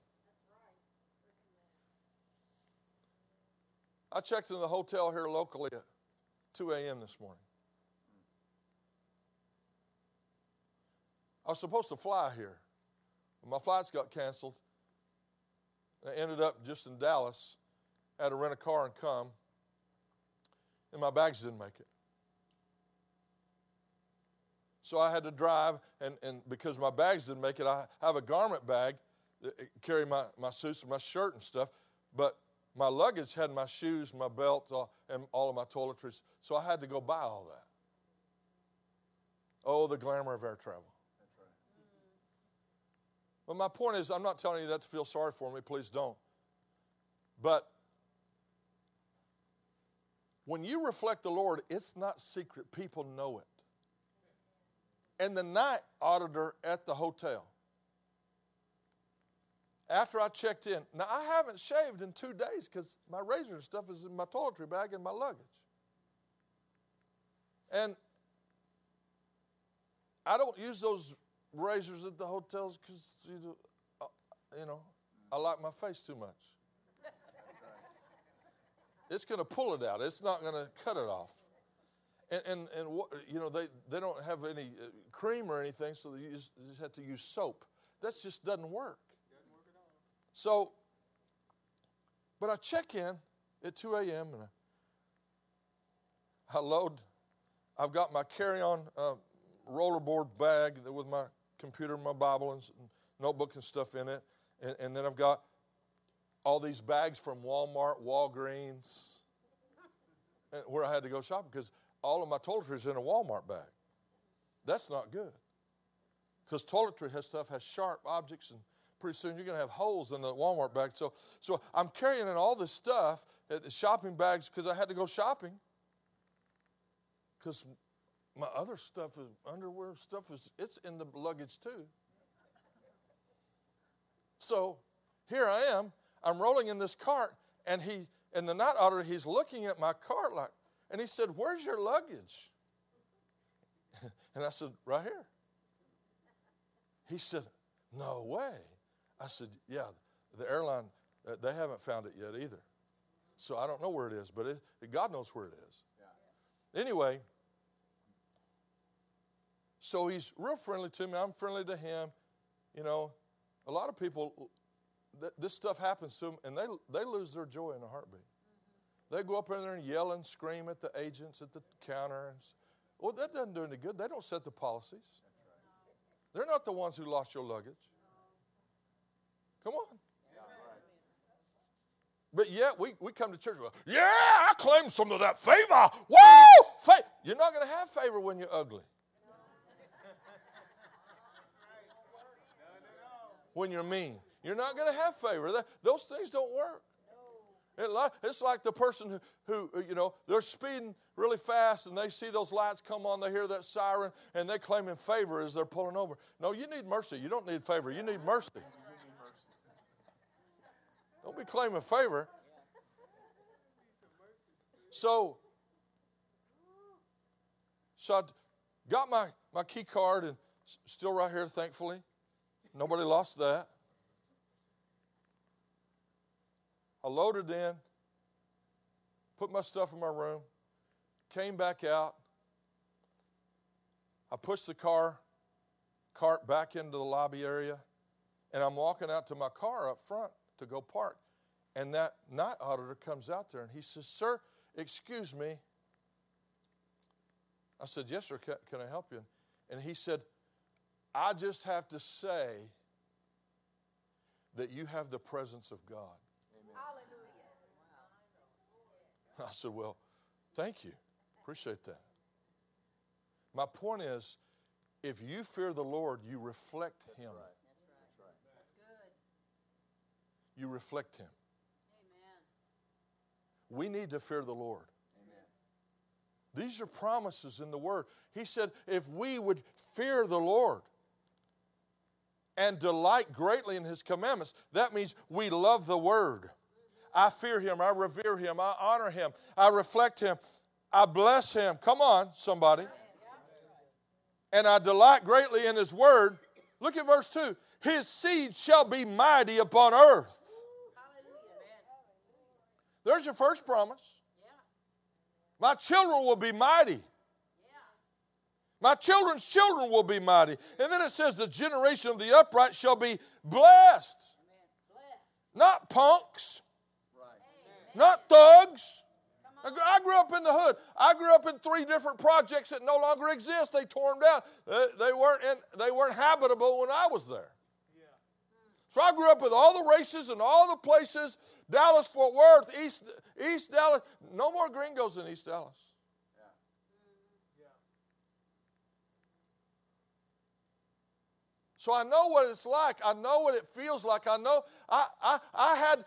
I checked in the hotel here locally at 2 a.m. this morning. I was supposed to fly here. My flights got canceled. I ended up just in Dallas. Had to rent a car and come. And my bags didn't make it. So I had to drive, and, and because my bags didn't make it, I have a garment bag that uh, carry my, my suits and my shirt and stuff. But my luggage had my shoes, my belt, and all of my toiletries. So I had to go buy all that. Oh, the glamour of air travel. But my point is, I'm not telling you that to feel sorry for me. Please don't. But when you reflect the Lord, it's not secret. People know it. And the night auditor at the hotel, after I checked in, now I haven't shaved in two days because my razor and stuff is in my toiletry bag and my luggage. And I don't use those razors at the hotels because, you know, uh, you know, I like my face too much. It's going to pull it out. It's not going to cut it off. And, and, and what, you know, they, they don't have any uh, cream or anything, so you just, you just have to use soap. That just doesn't work. So, but I check in at 2 a.m. and I, I load, I've got my carry on uh, rollerboard bag with my computer, my Bible, and notebook and stuff in it. And, and then I've got all these bags from Walmart, Walgreens, where I had to go shopping because all of my toiletry is in a Walmart bag. That's not good because toiletry has stuff has sharp objects and pretty soon you're going to have holes in the Walmart bag. So, so I'm carrying in all this stuff, at the shopping bags, because I had to go shopping. Because my other stuff is underwear stuff is it's in the luggage too. So here I am. I'm rolling in this cart, and he and the night auditor he's looking at my cart like, And he said, Where's your luggage? And I said, Right here. He said, No way. I said, Yeah, the airline, uh, they haven't found it yet either. So I don't know where it is, but it, God knows where it is. Anyway, so he's real friendly to me. I'm friendly to him. You know, a lot of people, th- this stuff happens to them, and they, they lose their joy in a heartbeat. They go up in there and yell and scream at the agents at the counter. Well, that doesn't do any good. They don't set the policies. They're not the ones who lost your luggage. Come on. But yet we, we come to church. Well, yeah, I claim some of that favor. Woo! Fa- you're not going to have favor when you're ugly. When you're mean, you're not going to have favor. That, those things don't work. It it's like the person who, who, uh, you know, they're speeding really fast and they see those lights come on, they hear that siren, and they claim in favor as they're pulling over. No, you need mercy. You don't need favor. You need mercy. Don't be claiming favor. So, so I got my, my key card and still right here, thankfully. Nobody lost that. I loaded in, put my stuff in my room, came back out. I pushed the car cart back into the lobby area, and I'm walking out to my car up front to go park. And that night auditor comes out there and he says, Sir, excuse me. I said, Yes, sir, can, can I help you? And he said, I just have to say that you have the presence of God. I said, Well, thank you. Appreciate that. My point is, if you fear the Lord, you reflect Him. You reflect Him. Amen. We need to fear the Lord. These are promises in the Word. He said, if we would fear the Lord and delight greatly in His commandments, that means we love the Word. I fear Him, I revere Him, I honor Him, I reflect Him, I bless Him. Come on, somebody. And I delight greatly in His Word. Look at verse 2 His seed shall be mighty upon earth. There's your first promise. My children will be mighty. My children's children will be mighty. And then it says, the generation of the upright shall be blessed. Not punks, not thugs. I grew up in the hood. I grew up in three different projects that no longer exist. They tore them down. They, they weren't in, they weren't habitable when I was there. So I grew up with all the races and all the places Dallas, Fort Worth, East, East Dallas. No more gringos in East Dallas. So I know what it's like. I know what it feels like. I know I, I, I had,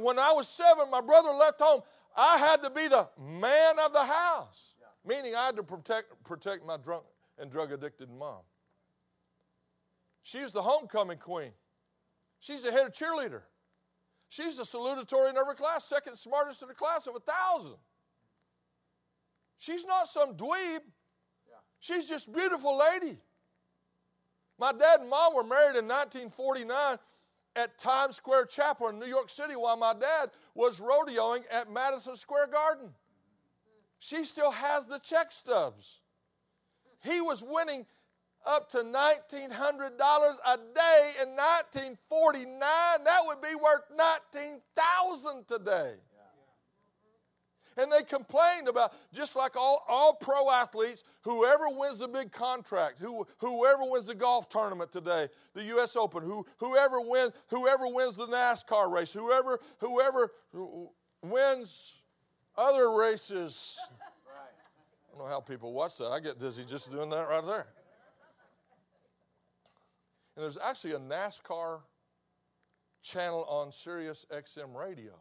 when I was seven, my brother left home. I had to be the man of the house, meaning I had to protect, protect my drunk and drug addicted mom. She was the homecoming queen. She's the head cheerleader. She's the salutatory in every class, second smartest in the class of a thousand. She's not some dweeb. She's just beautiful lady. My dad and mom were married in 1949 at Times Square Chapel in New York City while my dad was rodeoing at Madison Square Garden. She still has the check stubs. He was winning up to $1,900 a day in 1949. That would be worth 19000 today. And they complained about, just like all, all pro athletes, whoever wins the big contract, who, whoever wins the golf tournament today, the U.S. Open, who, whoever, win, whoever wins the NASCAR race, whoever, whoever wins other races. I don't know how people watch that. I get dizzy just doing that right there. And there's actually a NASCAR channel on Sirius XM radio.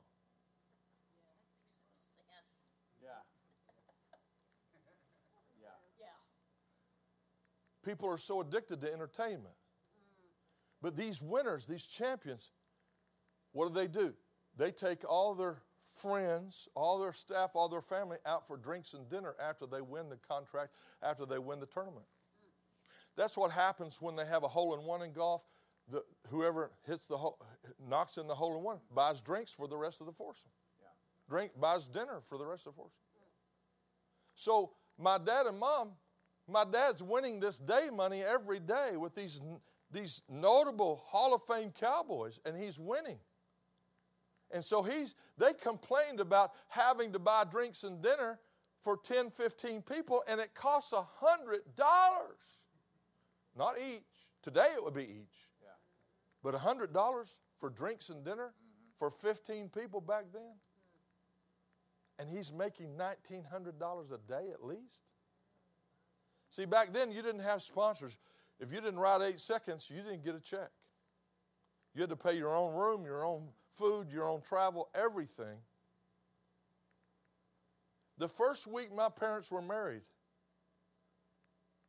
People are so addicted to entertainment. But these winners, these champions, what do they do? They take all their friends, all their staff, all their family out for drinks and dinner after they win the contract, after they win the tournament. That's what happens when they have a hole in one in golf. The, whoever hits the hole, knocks in the hole in one buys drinks for the rest of the foursome. Drink buys dinner for the rest of the foursome. So my dad and mom, my dad's winning this day money every day with these these notable Hall of Fame Cowboys, and he's winning. And so he's they complained about having to buy drinks and dinner for 10, 15 people, and it costs a hundred dollars. Not each. Today it would be each. Yeah. But a hundred dollars for drinks and dinner mm-hmm. for 15 people back then. And he's making $1,900 a day at least. See, back then you didn't have sponsors. If you didn't ride eight seconds, you didn't get a check. You had to pay your own room, your own food, your own travel, everything. The first week my parents were married,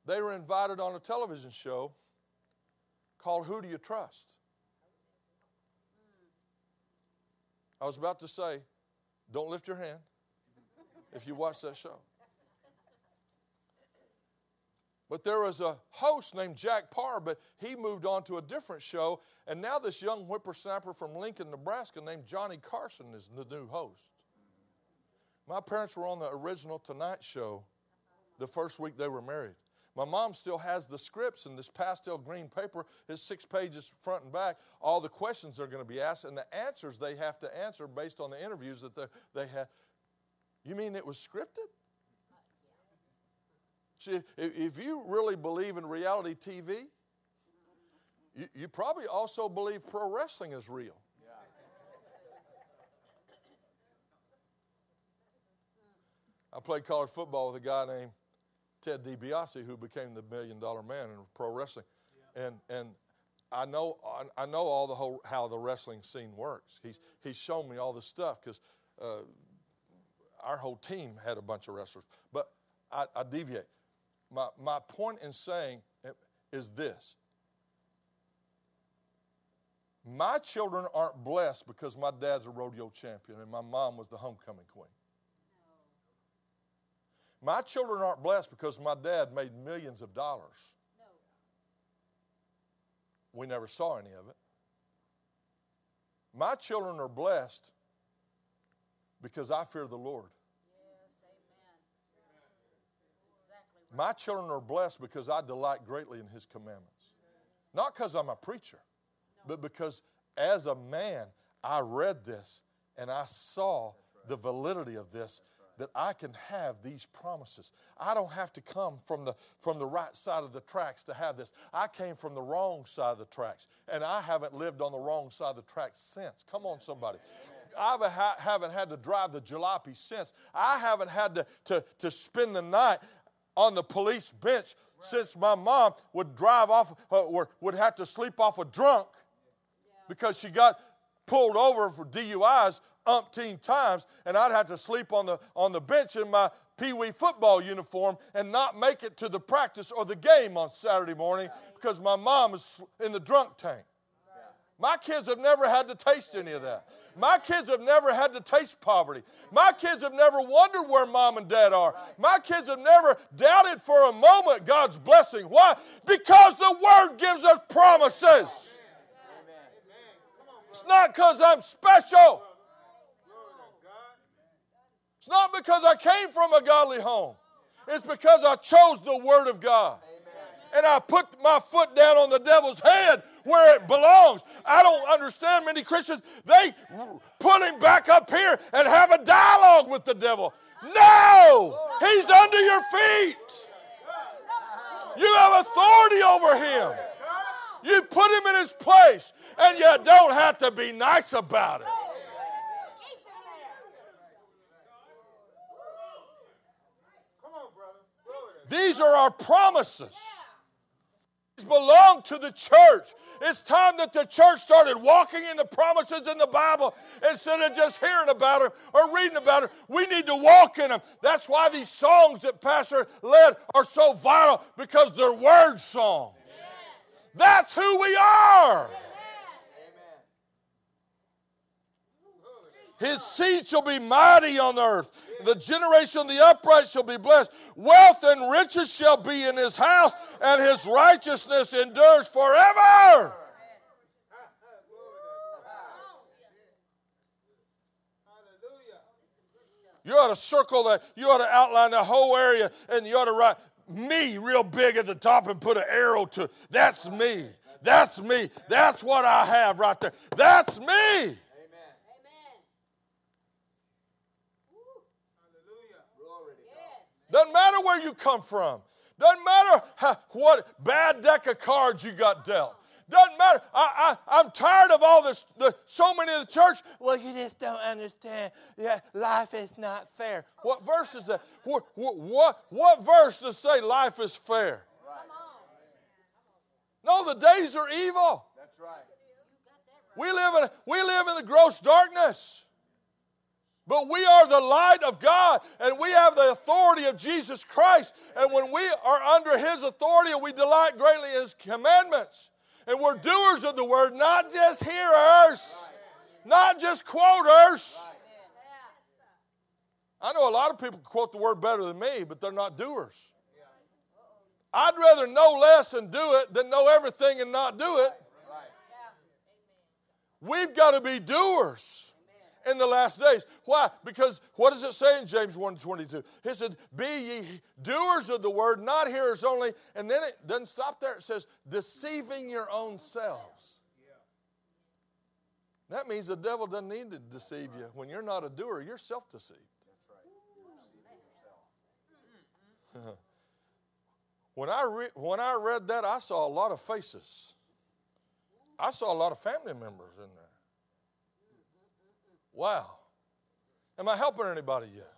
they were invited on a television show called Who Do You Trust? I was about to say, don't lift your hand if you watch that show. But there was a host named Jack Paar, but he moved on to a different show. And now this young whippersnapper from Lincoln, Nebraska, named Johnny Carson, is the new host. My parents were on the original Tonight Show the first week they were married. My mom still has the scripts in this pastel green paper. It's six pages front and back. All the questions are going to be asked and the answers they have to answer based on the interviews that they, they had. You mean it was scripted? If you really believe in reality TV, you, you probably also believe pro wrestling is real. I played college football with a guy named Ted DiBiase who became the million dollar man in pro wrestling. And, and I know, I know all the whole, how the wrestling scene works. He's, he's shown me all this stuff because uh, our whole team had a bunch of wrestlers. But I, I deviate. My, my point in saying is this my children aren't blessed because my dad's a rodeo champion and my mom was the homecoming queen. My children aren't blessed because my dad made millions of dollars. No. We never saw any of it. My children are blessed because I fear the Lord. My children are blessed because I delight greatly in His commandments. Not because I'm a preacher, but because as a man, I read this and I saw the validity of this that I can have these promises. I don't have to come from the, from the right side of the tracks to have this. I came from the wrong side of the tracks, and I haven't lived on the wrong side of the tracks since. Come on, somebody. I haven't had to drive the jalopy since. I haven't had to, to, to spend the night on the police bench since my mom would drive off uh, or would have to sleep off a drunk because she got pulled over for DUIs umpteen times, and I'd have to sleep on the, on the bench in my Pee Wee football uniform and not make it to the practice or the game on Saturday morning because my mom is in the drunk tank. My kids have never had to taste any of that. My kids have never had to taste poverty. My kids have never wondered where mom and dad are. My kids have never doubted for a moment God's blessing. Why? Because the Word gives us promises. It's not because I'm special. It's not because I came from a godly home. It's because I chose the Word of God. And I put my foot down on the devil's head where it belongs. I don't understand many Christians. They put him back up here and have a dialogue with the devil. No! He's under your feet. You have authority over him. You put him in his place, and you don't have to be nice about it. These are our promises belong to the church. It's time that the church started walking in the promises in the Bible instead of just hearing about them or reading about them. We need to walk in them. That's why these songs that Pastor led are so vital because they're word songs. That's who we are. His seed shall be mighty on earth. The generation of the upright shall be blessed. Wealth and riches shall be in his house, and his righteousness endures forever. Hallelujah. You ought to circle that. You ought to outline the whole area, and you ought to write me real big at the top and put an arrow to. That's me. That's me. That's what I have right there. That's me. Amen. Yes. Doesn't matter where you come from. Doesn't matter how, what bad deck of cards you got dealt. Doesn't matter. I, I, I'm tired of all this. The, so many of the church, well, you just don't understand. Yeah, life is not fair. What verse is that? What, what, what, what verse does say life is fair? Come on. No, the days are evil. That's right. We live in, we live in the gross darkness. But we are the light of God, and we have the authority of Jesus Christ. And when we are under His authority, and we delight greatly in His commandments. And we're doers of the word, not just hearers, not just quoters. I know a lot of people quote the word better than me, but they're not doers. I'd rather know less and do it than know everything and not do it. We've got to be doers in the last days. Why? Because what does it say in James 1:22? He said, "Be ye doers of the word, not hearers only." And then it doesn't stop there. It says, "Deceiving your own selves." That means the devil doesn't need to deceive you. When you're not a doer, you're self-deceived. when I re- when I read that, I saw a lot of faces. I saw a lot of family members in there. Wow. Am I helping anybody yet?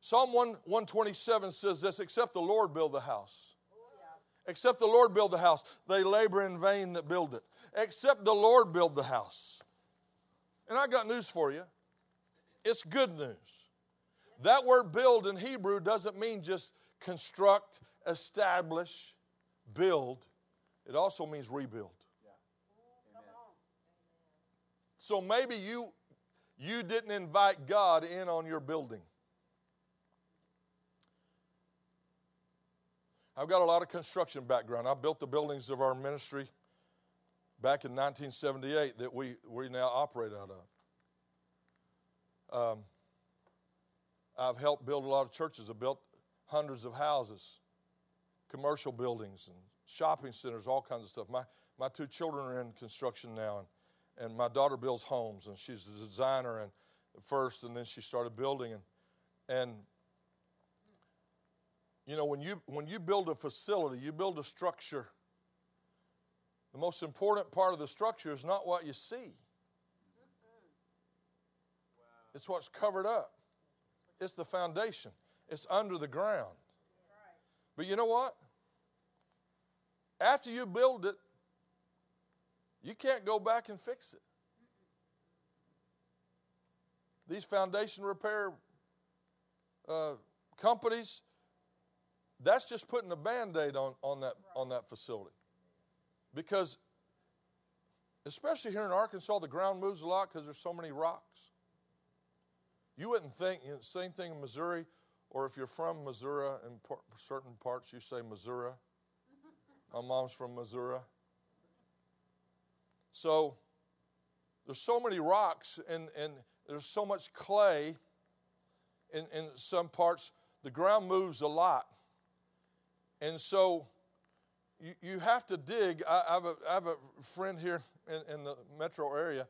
Psalm 1, 127 says this Except the Lord build the house. Except the Lord build the house, they labor in vain that build it. Except the Lord build the house. And I got news for you. It's good news. That word build in Hebrew doesn't mean just construct, establish, build. It also means rebuild. So maybe you you didn't invite God in on your building. I've got a lot of construction background. I built the buildings of our ministry back in 1978 that we, we now operate out of. Um, I've helped build a lot of churches. I've built hundreds of houses, commercial buildings, and shopping centers, all kinds of stuff. My, my two children are in construction now, and and my daughter builds homes, and she's a designer and first, and then she started building, and and you know when you when you build a facility, you build a structure. The most important part of the structure is not what you see. It's what's covered up. It's the foundation. It's under the ground. But you know what? After you build it, you can't go back and fix it. These foundation repair uh, companies, that's just putting a band aid on, on, that, on that facility. Because, especially here in Arkansas, the ground moves a lot because there's so many rocks. You wouldn't think, you know, same thing in Missouri, or if you're from Missouri, in par- certain parts you say Missouri. My mom's from Missouri. So there's so many rocks and, and there's so much clay in, in some parts. The ground moves a lot. And so you, you have to dig. I, I, have a, I have a friend here in, in the metro area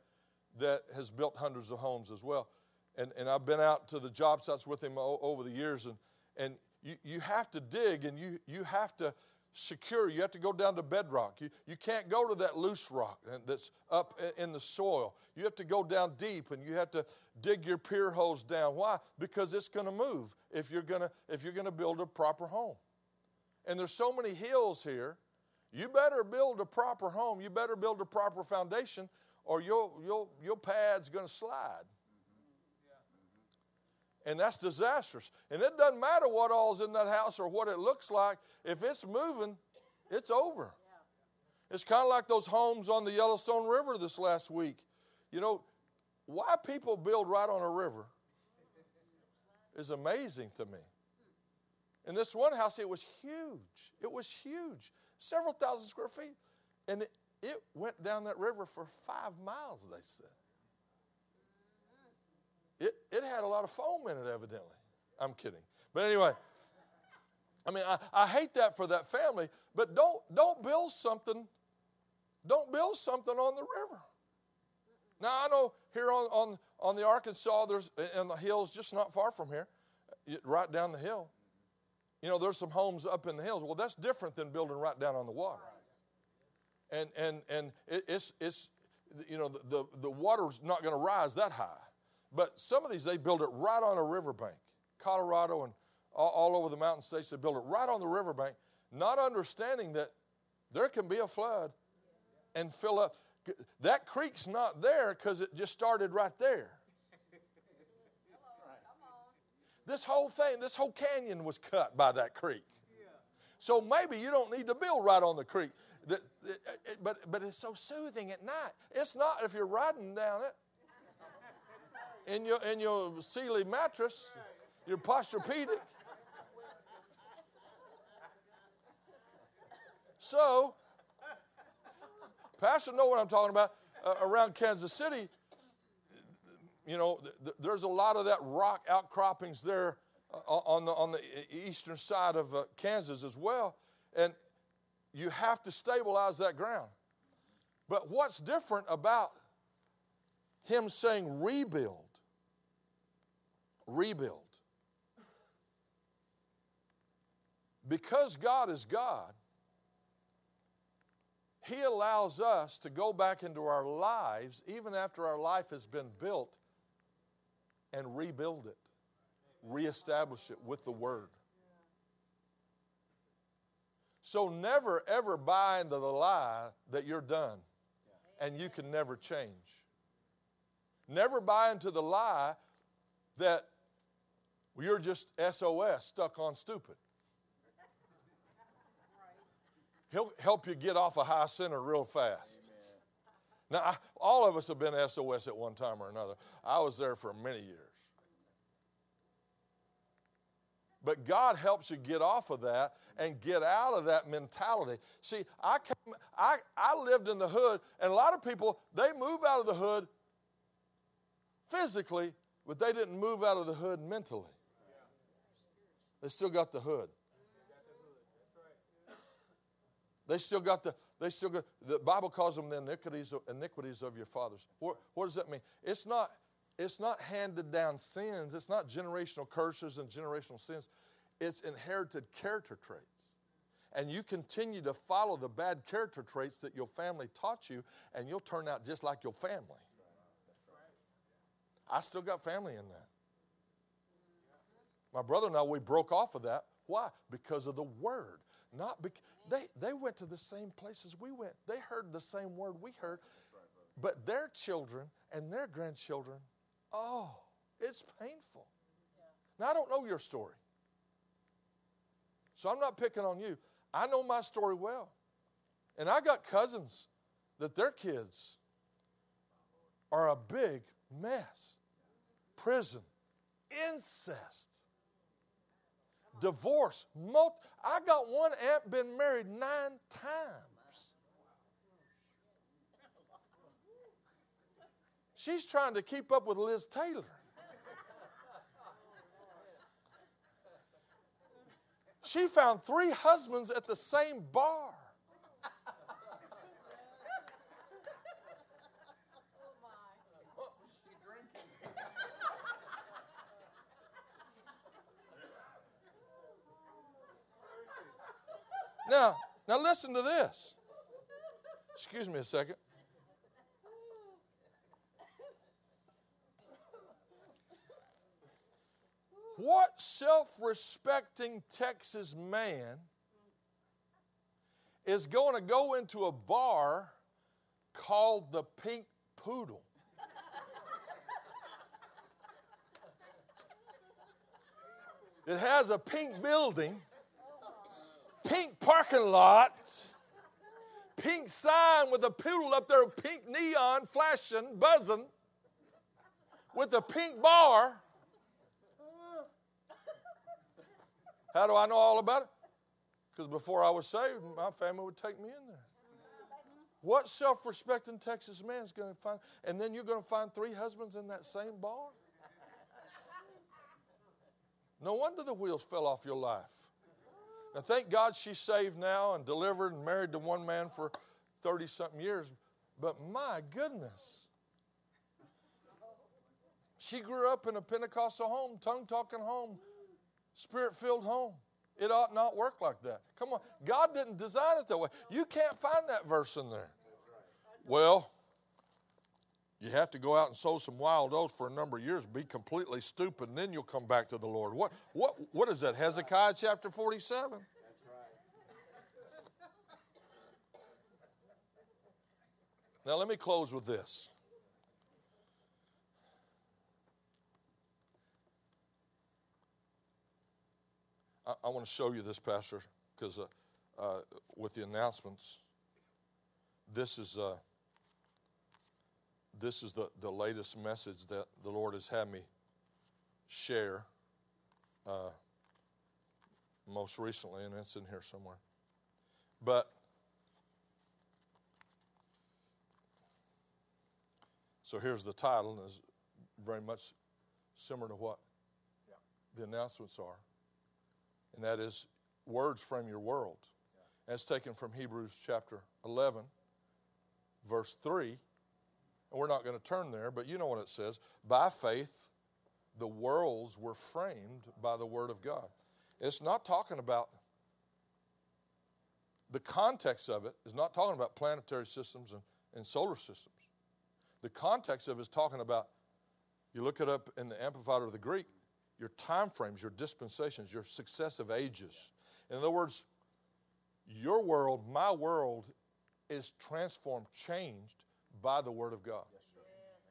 that has built hundreds of homes as well. And, and I've been out to the job sites with him o- over the years. And, and you, you have to dig and you, you have to secure. You have to go down to bedrock. You, you can't go to that loose rock that's up in the soil. You have to go down deep and you have to dig your pier holes down. Why? Because it's going to move if you're going to if you're going to build a proper home. And there's so many hills here. You better build a proper home. You better build a proper foundation or your your your pad's going to slide. And that's disastrous. And it doesn't matter what all's in that house or what it looks like. If it's moving, it's over. It's kind of like those homes on the Yellowstone River this last week. You know, why people build right on a river is amazing to me. In this one house, it was huge. It was huge, several thousand square feet. And it, it went down that river for five miles, they said. It, it had a lot of foam in it, evidently. I'm kidding. But anyway, I mean, I, I hate that for that family, but don't, don't build something, don't build something on the river. Now, I know here on, on, on the Arkansas, there's in the hills just not far from here, right down the hill. You know, there's some homes up in the hills. Well, that's different than building right down on the water. And, and, and it, it's, it's, you know, the, the, the water's not going to rise that high. But some of these, they build it right on a riverbank. Colorado and all, all over the mountain states, they build it right on the riverbank, not understanding that there can be a flood and fill up. That creek's not there because it just started right there. This whole thing, this whole canyon was cut by that creek. So maybe you don't need to build right on the creek. But, but it's so soothing at night. It's not if you're riding down it in your, in your Sealy mattress, your Posturepedic. So, Pastor know what I'm talking about. Uh, around Kansas City, you know, th- there's a lot of that rock outcroppings there uh, on, the, on the eastern side of uh, Kansas as well. And you have to stabilize that ground. But what's different about him saying rebuild? Rebuild. Because God is God, he allows us to go back into our lives, even after our life has been built, and rebuild it, reestablish it with the Word. So never, ever buy into the lie that you're done and you can never change. Never buy into the lie that you're just SOS, stuck on stupid. He'll help you get off a high center real fast. Now, I, all of us have been SOS at one time or another. I was there for many years. But God helps you get off of that and get out of that mentality. See, I, came, I, I lived in the hood, and a lot of people, they move out of the hood physically, but they didn't move out of the hood mentally. They still got the hood. They still got the, they still got, the Bible calls them the iniquities of, iniquities of your fathers. What, what does that mean? It's not, it's not handed down sins. It's not generational curses and generational sins. It's inherited character traits. And you continue to follow the bad character traits that your family taught you, and you'll turn out just like your family. I still got family in that. My brother and I, we broke off of that. Why? Because of the word. Not because they, they went to the same places we went. They heard the same word we heard. But their children and their grandchildren, oh, it's painful. Now, I don't know your story. So I'm not picking on you. I know my story well. And I got cousins that their kids are a big mess prison, incest, divorce. Multi- I got one aunt been married nine times. She's trying to keep up with Liz Taylor. She found three husbands at the same bar. Now, now listen to this. Excuse me a second. What self respecting Texas man is going to go into a bar called the Pink Poodle? It has a pink building pink parking lot, pink sign with a poodle up there, pink neon flashing, buzzing. with a pink bar. How do I know all about it? Because before I was saved, my family would take me in there. What self respecting Texas man is going to find? And then you're going to find three husbands in that same bar? No wonder the wheels fell off your life. Now, thank God she's saved now and delivered and married to one man for 30 something years. But my goodness. She grew up in a Pentecostal home, tongue talking home, spirit filled home. It ought not work like that. Come on. God didn't design it that way. You can't find that verse in there. Well, you have to go out and sow some wild oats for a number of years, be completely stupid, and then you'll come back to the Lord. What, what, what is that? Hezekiah chapter 47? Now, let me close with this. I, I want to show you this, Pastor, because uh, uh, with the announcements, this is. Uh, this is the, the latest message that the Lord has had me share uh, most recently, and it's in here somewhere. But so here's the title, and is very much similar to what yeah. the announcements are, and that is words from your world. Yeah. That's taken from Hebrews chapter 11, verse 3 and we're not going to turn there, but you know what it says. By faith, the worlds were framed by the Word of God. It's not talking about, the context of it is not talking about planetary systems and, and solar systems. The context of it is talking about, you look it up in the Amplified of the Greek, your time frames, your dispensations, your successive ages. In other words, your world, my world, is transformed, changed by the Word of God. Yes, sir.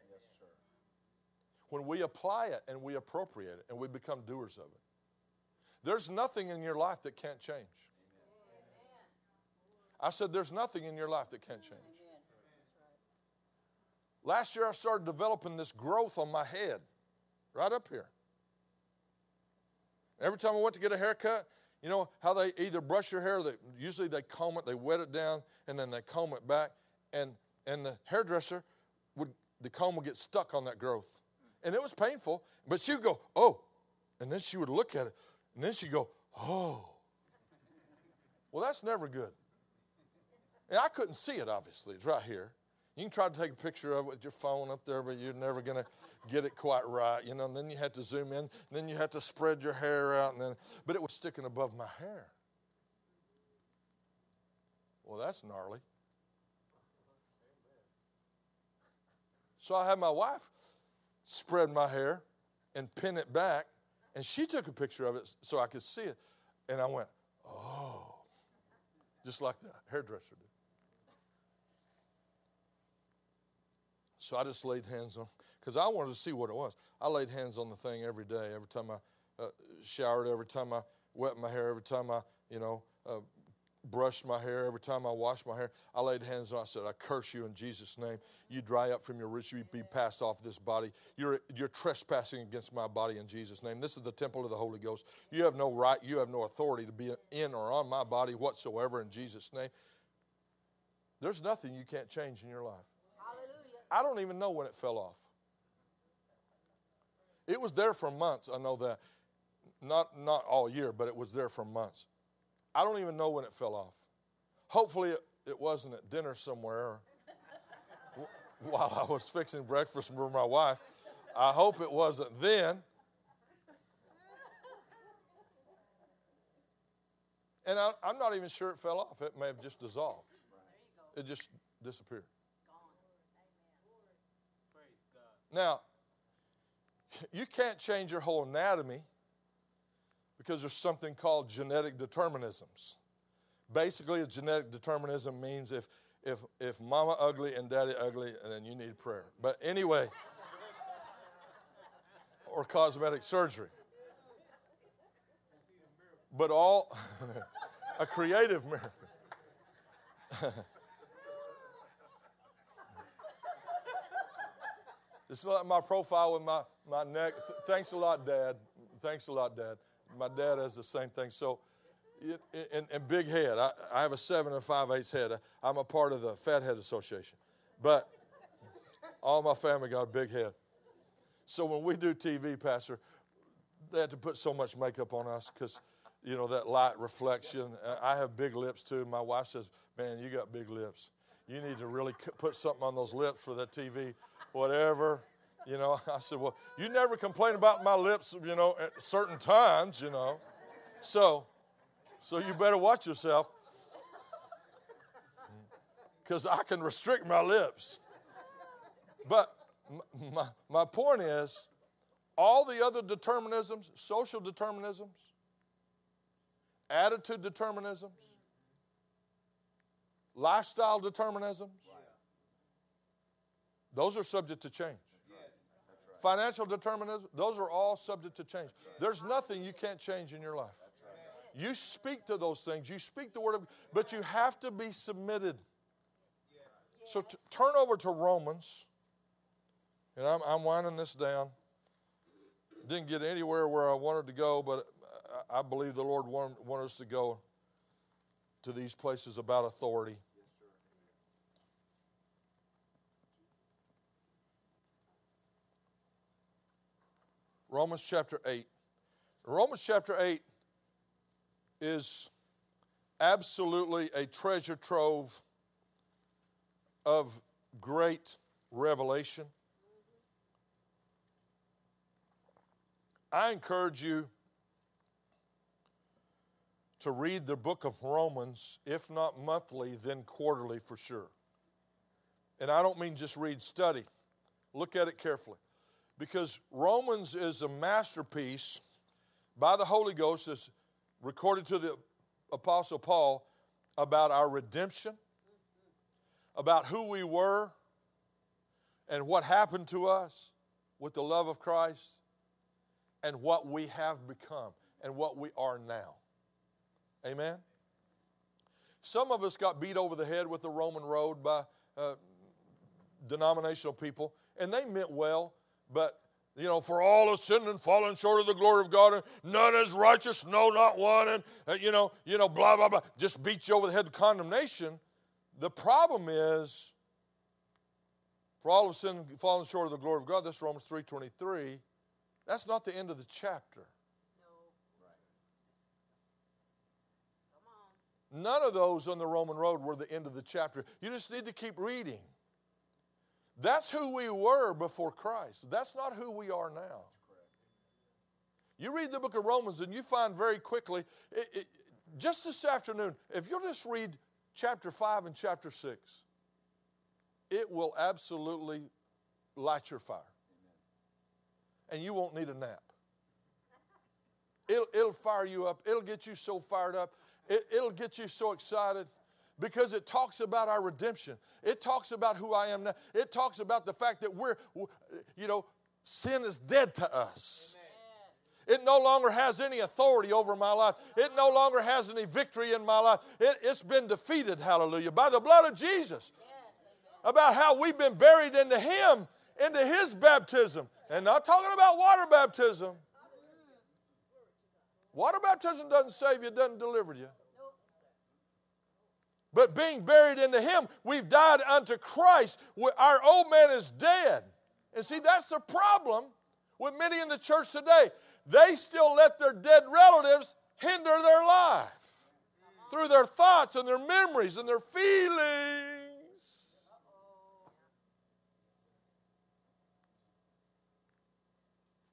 Yes, sir. When we apply it and we appropriate it and we become doers of it, there's nothing in your life that can't change. I said, There's nothing in your life that can't change. Last year, I started developing this growth on my head, right up here. Every time I went to get a haircut, you know how they either brush your hair, they, usually they comb it, they wet it down, and then they comb it back. And and the hairdresser would the comb would get stuck on that growth. And it was painful, but she would go, oh. And then she would look at it, and then she'd go, oh. Well, that's never good. And I couldn't see it, obviously. It's right here. You can try to take a picture of it with your phone up there, but you're never going to get it quite right, you know. And then you had to zoom in, then you had to spread your hair out, and then, but it was sticking above my hair. Well, that's gnarly. So I had my wife spread my hair and pin it back, and she took a picture of it so I could see it. And I went, oh, just like the hairdresser did. So I just laid hands on, because I wanted to see what it was. I laid hands on the thing every day, every time I uh, showered, every time I wet my hair, every time I, you know, uh, brushed my hair, every time I washed my hair, I laid hands on. I said, "I curse you in Jesus' name. You dry up from your roots. You be passed off this body. You're you're trespassing against my body in Jesus' name. This is the temple of the Holy Ghost. You have no right. You have no authority to be in or on my body whatsoever in Jesus' name. There's nothing you can't change in your life. Hallelujah. I don't even know when it fell off. It was there for months. I know that. Not not all year, but it was there for months. I don't even know when it fell off. Hopefully, it, it wasn't at dinner somewhere while I was fixing breakfast for my wife. I hope it wasn't then. And I, am not even sure it fell off. It may have just dissolved. It just disappeared. Now, you can't change your whole anatomy because there's something called genetic determinisms. Basically, a genetic determinism means if, if, if mama ugly and daddy ugly, then you need prayer. But anyway, or cosmetic surgery. But all, a creative miracle. This is like my profile with my, my neck. Thanks a lot, Dad. Thanks a lot, Dad. My dad has the same thing. So, and, and big head. I, I have a seven and five eighths head. I'm a part of the Fat Head Association. But all my family got a big head. So when we do TV, Pastor, they have to put so much makeup on us because, you know, that light reflection. Uh, I have big lips too. My wife says, Man, you got big lips. You need to really put something on those lips for that TV, whatever. You know, I said, Well, you never complain about my lips, you know, at certain times, you know. So, so you better watch yourself because I can restrict my lips. But my, my point is all the other determinisms, social determinisms, attitude determinisms, lifestyle determinisms, those are subject to change. Financial determinism, those are all subject to change. There's nothing you can't change in your life. You speak to those things, you speak the word of, but you have to be submitted. So t- turn over to Romans, and I'm, I'm winding this down. Didn't get anywhere where I wanted to go, but I believe the Lord wanted, wanted us to go to these places about authority. Romans chapter 8. Romans chapter 8 is absolutely a treasure trove of great revelation. I encourage you to read the book of Romans, if not monthly, then quarterly for sure. And I don't mean just read, study. Look at it carefully. Because Romans is a masterpiece by the Holy Ghost, as recorded to the Apostle Paul, about our redemption, about who we were, and what happened to us with the love of Christ, and what we have become, and what we are now. Amen? Some of us got beat over the head with the Roman road by uh, denominational people, and they meant well, but you know, for all have sinned and fallen short of the glory of God, and none is righteous, no, not one, and uh, you know, you know, blah blah blah, just beat you over the head with condemnation. The problem is, for all of sin fallen short of the glory of God. This Romans three twenty three. That's not the end of the chapter. None of those on the Roman road were the end of the chapter. You just need to keep reading. That's who we were before Christ. That's not who we are now. You read the book of Romans and you find very quickly, it, it, just this afternoon, if you'll just read chapter 5 and chapter 6, it will absolutely light your fire. And you won't need a nap. It'll, it'll fire you up, it'll get you so fired up it, it'll get you so excited because it talks about our redemption. It talks about who I am now. It talks about the fact that we're, you know, sin is dead to us. It no longer has any authority over my life. It no longer has any victory in my life. It, has been defeated, hallelujah, by the blood of Jesus. About how we've been buried into Him, into His baptism. And not talking about water baptism. Water baptism doesn't save you, doesn't deliver you. But being buried into Him, we've died unto Christ. Our old man is dead. And see, that's the problem with many in the church today. They still let their dead relatives hinder their life through their thoughts and their memories and their feelings.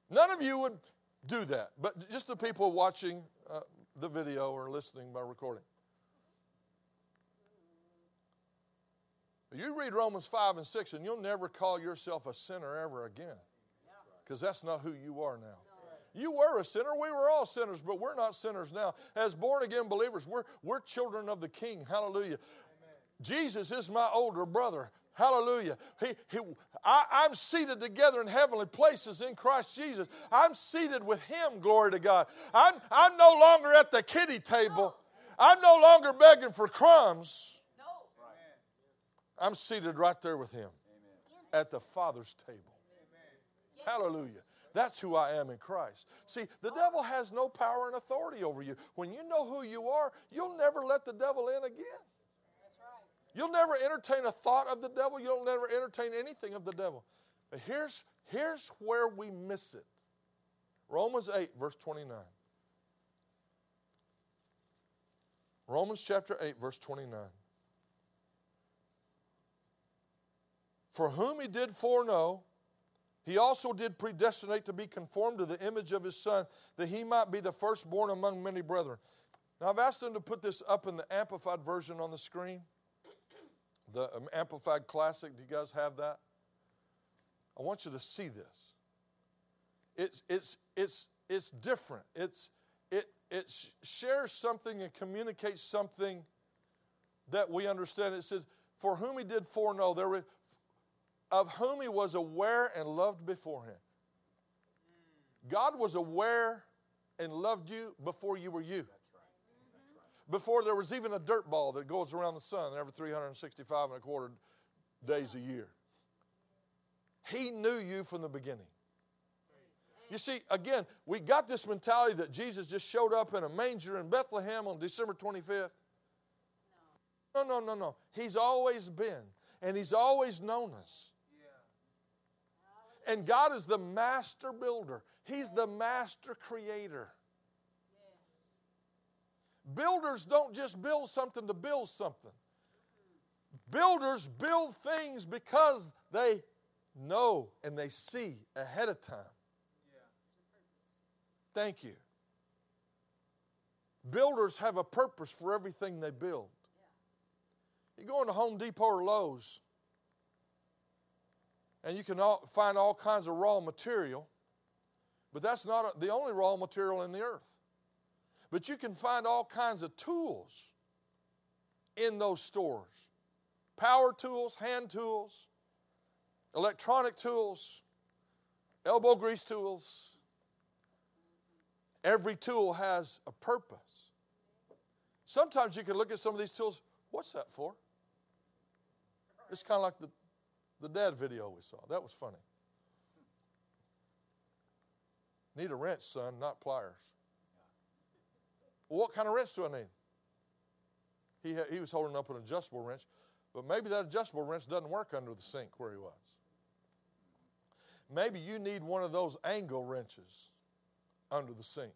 None of you would do that, but just the people watching uh, the video or listening by recording. You read Romans 5 and 6, and you'll never call yourself a sinner ever again. Because that's not who you are now. You were a sinner. We were all sinners, but we're not sinners now. As born again believers, we're, we're children of the King. Hallelujah. Jesus is my older brother. Hallelujah. He, he, I, am seated together in heavenly places in Christ Jesus. I'm seated with Him, glory to God. I'm, I'm no longer at the kiddie table, I'm no longer begging for crumbs. I'm seated right there with him at the Father's table. Hallelujah. That's who I am in Christ. See, the devil has no power and authority over you. When you know who you are, you'll never let the devil in again. You'll never entertain a thought of the devil. You'll never entertain anything of the devil. But here's, here's where we miss it Romans 8, verse 29. Romans chapter 8, verse 29. For whom he did foreknow, he also did predestinate to be conformed to the image of his Son, that he might be the firstborn among many brethren. Now, I've asked them to put this up in the Amplified version on the screen, the um, Amplified Classic. Do you guys have that? I want you to see this. It's, it's, it's, it's different. It's, it, it shares something and communicates something that we understand. It says, For whom he did foreknow, there were, of whom he was aware and loved beforehand. God was aware and loved you before you were you. Before there was even a dirt ball that goes around the sun every 365 and a quarter days a year. He knew you from the beginning. You see, again, we got this mentality that Jesus just showed up in a manger in Bethlehem on December 25th. No, no, no, no. He's always been, and He's always known us. And God is the master builder, He's the master creator. Builders don't just build something to build something. Builders build things because they know and they see ahead of time. Thank you. Builders have a purpose for everything they build. You go into Home Depot or Lowe's, and you can all, find all kinds of raw material, but that's not the only raw material in the earth. But you can find all kinds of tools in those stores power tools, hand tools, electronic tools, elbow grease tools, Every tool has a purpose. Sometimes you can look at some of these tools, what's that for? It's kind of like the, the dad video we saw. That was funny. Need a wrench, son, not pliers. Well, what kind of wrench do I need? He, ha- he was holding up an adjustable wrench, but maybe that adjustable wrench doesn't work under the sink where he was. Maybe you need one of those angle wrenches under the sink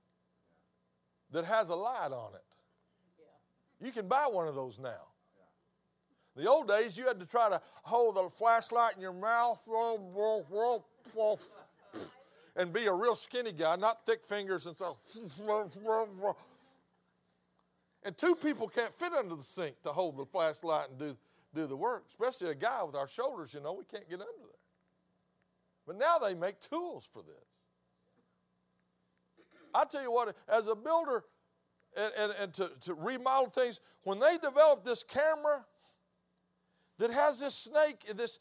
that has a light on it. You can buy one of those now. The old days, you had to try to hold the flashlight in your mouth and be a real skinny guy, not thick fingers and so. And two people can't fit under the sink to hold the flashlight and do, do the work, especially a guy with our shoulders, you know, we can't get under there. But now they make tools for this. I tell you what, as a builder and, and, and to, to remodel things, when they developed this camera that has this snake, this,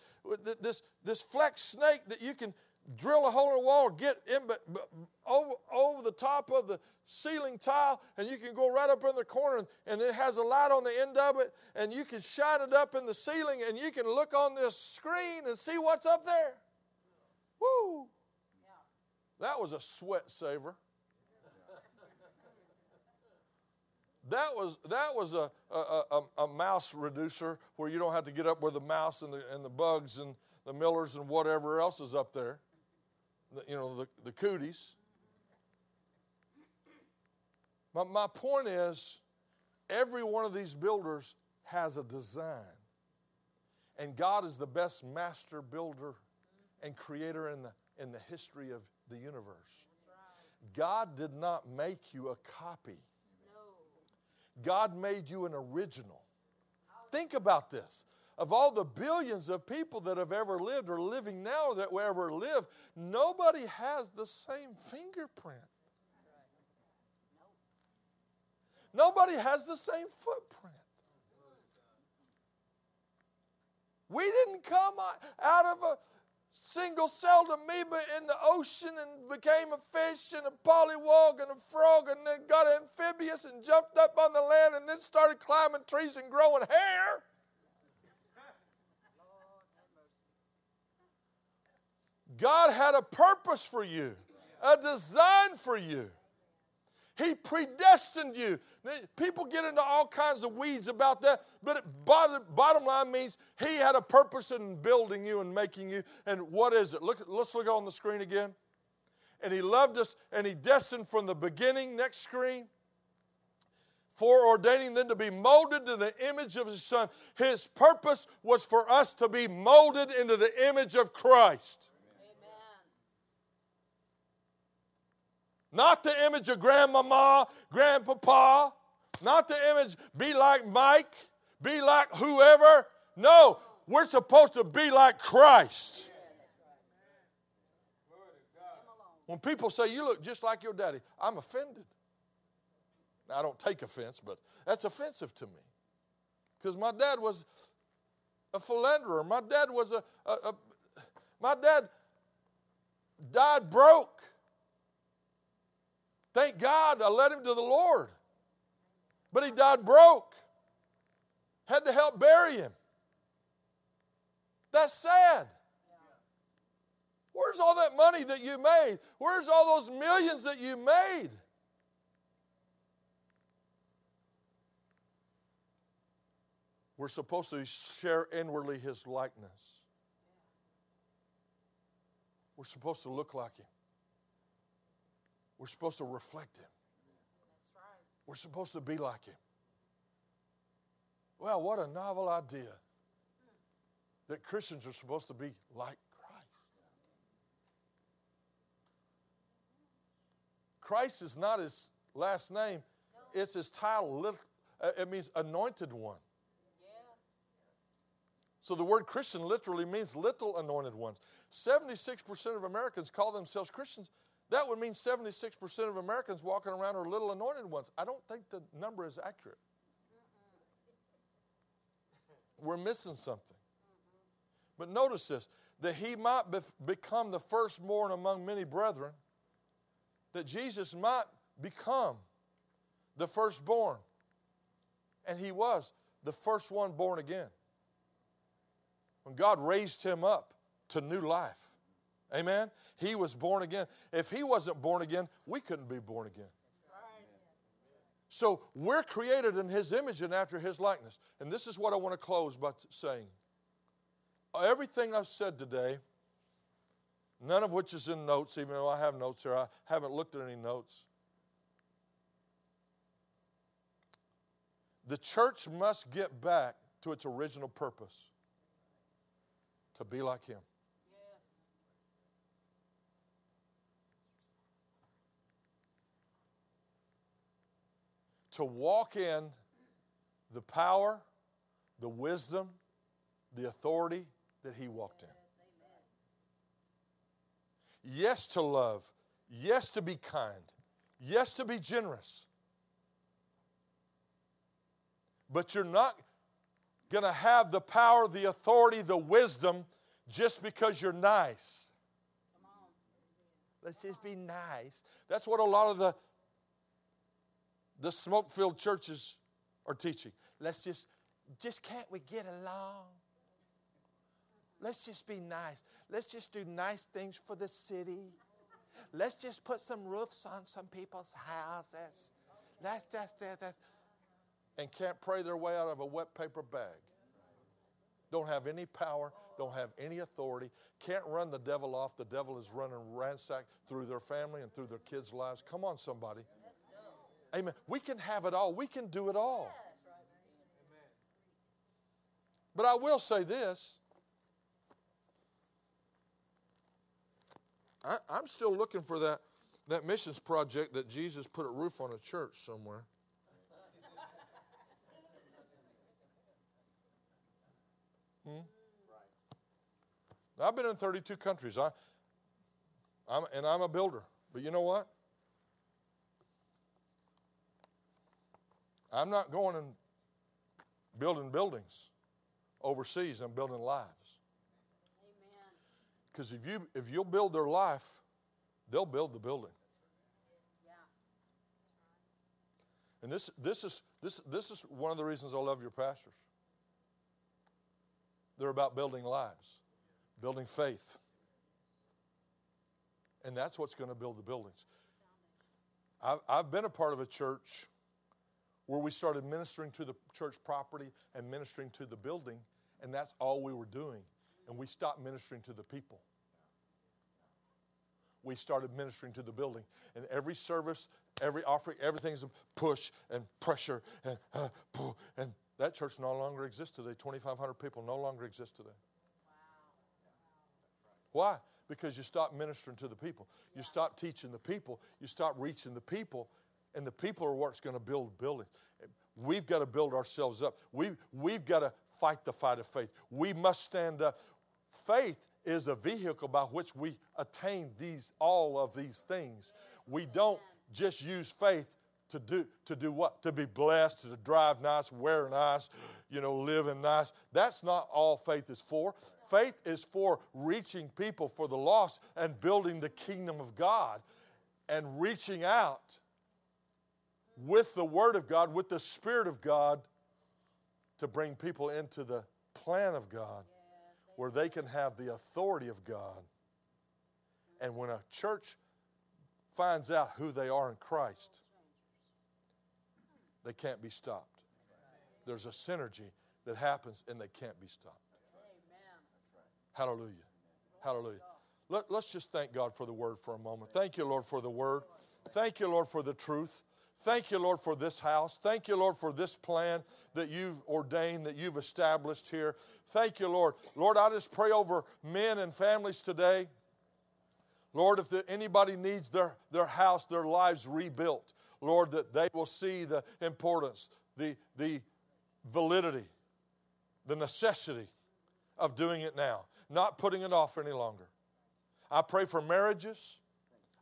this, this flex snake that you can drill a hole in the wall, get in but, but over, over the top of the ceiling tile, and you can go right up in the corner, and, and it has a light on the end of it, and you can shine it up in the ceiling, and you can look on this screen and see what's up there. Woo! That was a sweat saver. That was, that was a, a, a, a, mouse reducer where you don't have to get up where the mouse and the, and the bugs and the millers and whatever else is up there. The, you know, the, the cooties. But my point is, every one of these builders has a design. And God is the best master builder and creator in the, in the history of the universe. God did not make you a copy. God made you an original. Think about this. Of all the billions of people that have ever lived or living now that will ever live, nobody has the same fingerprint. Nobody has the same footprint. We didn't come out of a single celled amoeba in the ocean and became a fish and a pollywog and a frog and then got amphibious and jumped up on the land and then started climbing trees and growing hair. God had a purpose for you, a design for you. He predestined you. People get into all kinds of weeds about that, but bottom, bottom line means He had a purpose in building you and making you. And what is it? Look, let's look on the screen again. And He loved us and He destined from the beginning. Next screen. Foreordaining them to be molded to the image of His Son. His purpose was for us to be molded into the image of Christ. Not the image of grandmama, grandpapa. Not the image, be like Mike, be like whoever. No, we're supposed to be like Christ. When people say, You look just like your daddy, I'm offended. Now, I don't take offense, but that's offensive to me. Because my dad was a philanderer. My dad was a, a, a my dad died broke. Thank God I led him to the Lord. But he died broke. Had to help bury him. That's sad. Where's all that money that you made? Where's all those millions that you made? We're supposed to share inwardly his likeness. We're supposed to look like him. We're supposed to reflect Him. Right. We're supposed to be like Him. Well, what a novel idea that Christians are supposed to be like Christ. Christ is not his last name, it's his title. Uh, it means anointed one. So the word Christian literally means little anointed ones. 76% of Americans call themselves Christians, that would mean 76% of Americans walking around are little anointed ones. I don't think the number is accurate. We're missing something. But notice this that he might become the firstborn among many brethren, that Jesus might become the firstborn. And he was the first one born again. When God raised him up to new life. Amen? He was born again. If he wasn't born again, we couldn't be born again. So we're created in his image and after his likeness. And this is what I want to close by saying. Everything I've said today, none of which is in notes, even though I have notes here, I haven't looked at any notes. The church must get back to its original purpose to be like him. To walk in the power, the wisdom, the authority that he walked in. Yes, to love. Yes, to be kind. Yes, to be generous. But you're not going to have the power, the authority, the wisdom just because you're nice. Let's just be nice. That's what a lot of the the smoke filled churches are teaching. Let's just, just can't we get along? Let's just be nice. Let's just do nice things for the city. Let's just put some roofs on some people's houses. That's just that. And can't pray their way out of a wet paper bag. Don't have any power, don't have any authority, can't run the devil off. The devil is running ransack through their family and through their kids' lives. Come on, somebody. Amen. We can have it all, we can do it all. But I will say this I, am still looking for that, that missions project that Jesus put a roof on a church somewhere. Hmm? I've been in 32 countries. I, I'm, and I'm a builder. But you know what? I'm not going and building buildings overseas, I'm building lives. Because if, you, if you'll build their life, they'll build the building. And this, this, is, this, this is one of the reasons I love your pastors. They're about building lives, building faith, And that's what's going to build the buildings. I've, I've been a part of a church where we started ministering to the church property and ministering to the building, and that's all we were doing. And we stopped ministering to the people. We started ministering to the building. And every service, every offering, everything's a push and pressure and uh, pull. And that church no longer exists today. 2,500 people no longer exist today. Why? Because you stop ministering to the people. You stop teaching the people. You stop reaching the people. And the people are what's going to build buildings. We've got to build ourselves up. We've, we've got to fight the fight of faith. We must stand up. Faith is a vehicle by which we attain these all of these things. We don't just use faith to do to do what? To be blessed, to drive nice, wear nice, you know, living nice. That's not all faith is for. Faith is for reaching people for the lost and building the kingdom of God and reaching out with the Word of God, with the Spirit of God, to bring people into the plan of God where they can have the authority of God. And when a church finds out who they are in Christ, they can't be stopped. There's a synergy that happens and they can't be stopped. Hallelujah. Hallelujah. Let, us just thank God for the word for a moment. Thank you, Lord, for the word. Thank you, Lord, for the truth. Thank you, Lord, for this house. Thank you, Lord, for this plan that you've ordained, that you've established here. Thank you, Lord. Lord, I just pray over men and families today. Lord, if anybody needs their, their house, their lives rebuilt, Lord, that they will see the importance, the, the validity, the necessity of doing it now, not putting it off any longer. I pray for marriages.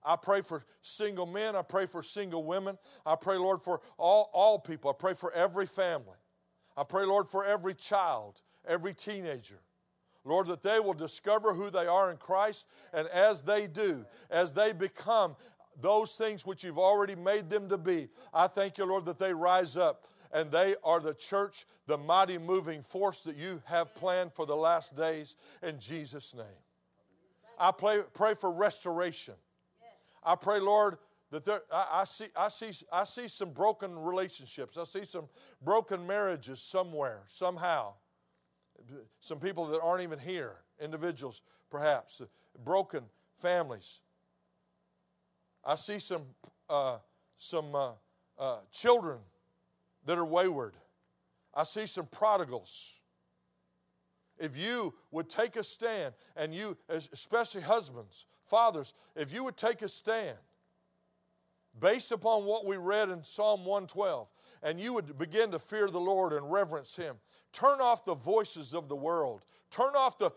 I pray for single men. I pray for single women. I pray, Lord, for all, all people. I pray for every family. I pray, Lord, for every child, every teenager. Lord, that they will discover who they are in Christ. And as they do, as they become those things which you've already made them to be. I thank you, Lord, that they rise up and they are the church, the mighty moving force that you have planned for the last days in Jesus' name. I pray, pray for restoration. I pray, Lord, that there, I, I, see, I, see, I see some broken relationships. I see some broken marriages somewhere, somehow. Some people that aren't even here, individuals perhaps, broken families. I see some, uh, some uh, uh, children that are wayward. I see some prodigals. If you would take a stand, and you, especially husbands, fathers, if you would take a stand based upon what we read in Psalm 112, and you would begin to fear the Lord and reverence Him, turn off the voices of the world, turn off the,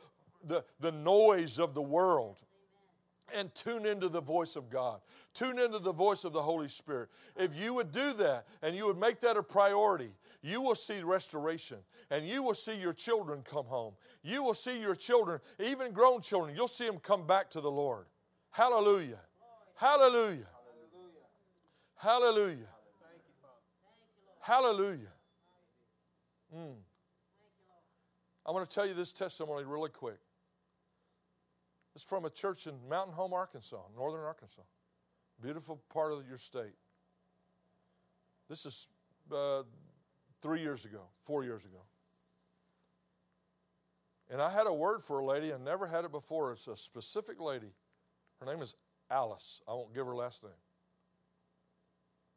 the, the noise of the world, and tune into the voice of God. Tune into the voice of the Holy Spirit. If you would do that and you would make that a priority, you will see restoration and you will see your children come home. You will see your children, even grown children, you'll see them come back to the Lord. Hallelujah. Hallelujah. Hallelujah. Hallelujah. Mm. I want to tell you this testimony really quick. It's from a church in Mountain Home, Arkansas, northern Arkansas. Beautiful part of your state. This is uh, three years ago, four years ago. And I had a word for a lady and never had it before. It's a specific lady. Her name is Alice. I won't give her last name.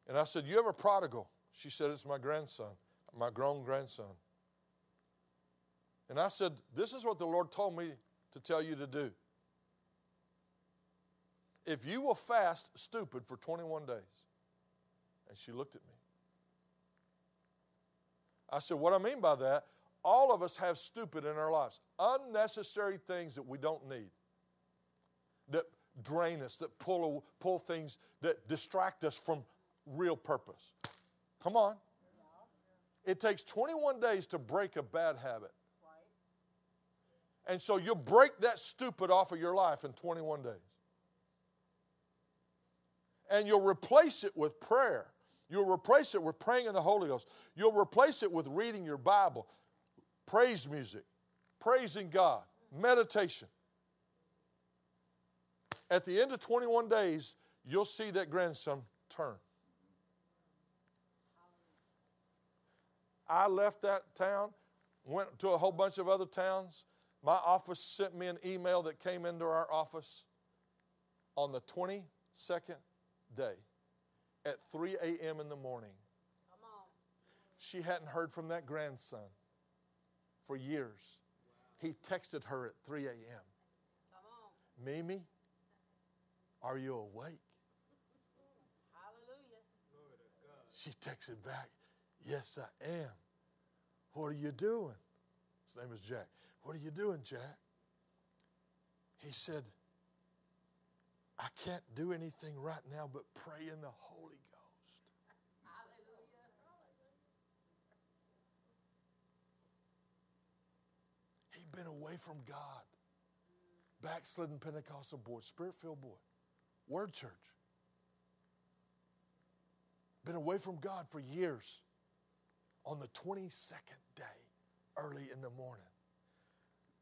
And I said, You have a prodigal? She said, It's my grandson, my grown grandson. And I said, This is what the Lord told me to tell you to do if you will fast stupid for 21 days. And she looked at me. I said, What I mean by that, all of us have stupid in our lives, unnecessary things that we don't need, that drain us, that pull, pull things that distract us from real purpose. Come on. It takes 21 days to break a bad habit. And so you'll break that stupid off of your life in 21 days and you'll replace it with prayer. You'll replace it with praying in the Holy Ghost. You'll replace it with reading your Bible, praise music, praising God, meditation. At the end of 21 days, you'll see that grandson turn. I left that town, went to a whole bunch of other towns. My office sent me an email that came into our office on the 22nd day at 3 a.m. in the morning. She hadn't heard from that grandson for years. He texted her at 3 a.m. Mimi, are you awake? Hallelujah. She texted back, Yes, I am. What are you doing? His name is Jack. What are you doing, Jack? He said, I can't do anything right now but pray in the Holy Ghost. He'd been away from God. Backslidden Pentecostal boy, spirit filled boy, Word Church. Been away from God for years. On the 22nd day, early in the morning,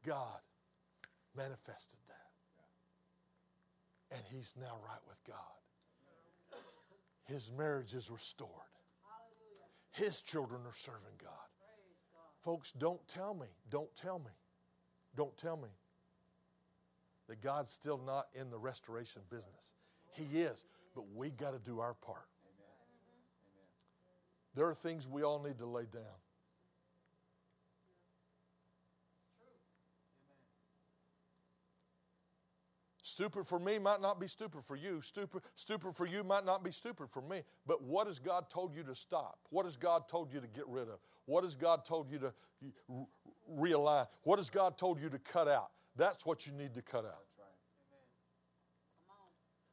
God manifested. And he's now right with God. His marriage is restored. His children are serving God. Folks, don't tell me, don't tell me, don't tell me that God's still not in the restoration business. He is, but we got to do our part. There are things we all need to lay down. Stupid for me might not be stupid for you. Stupid, stupid for you might not be stupid for me. But what has God told you to stop? What has God told you to get rid of? What has God told you to realign? What has God told you to cut out? That's what you need to cut out.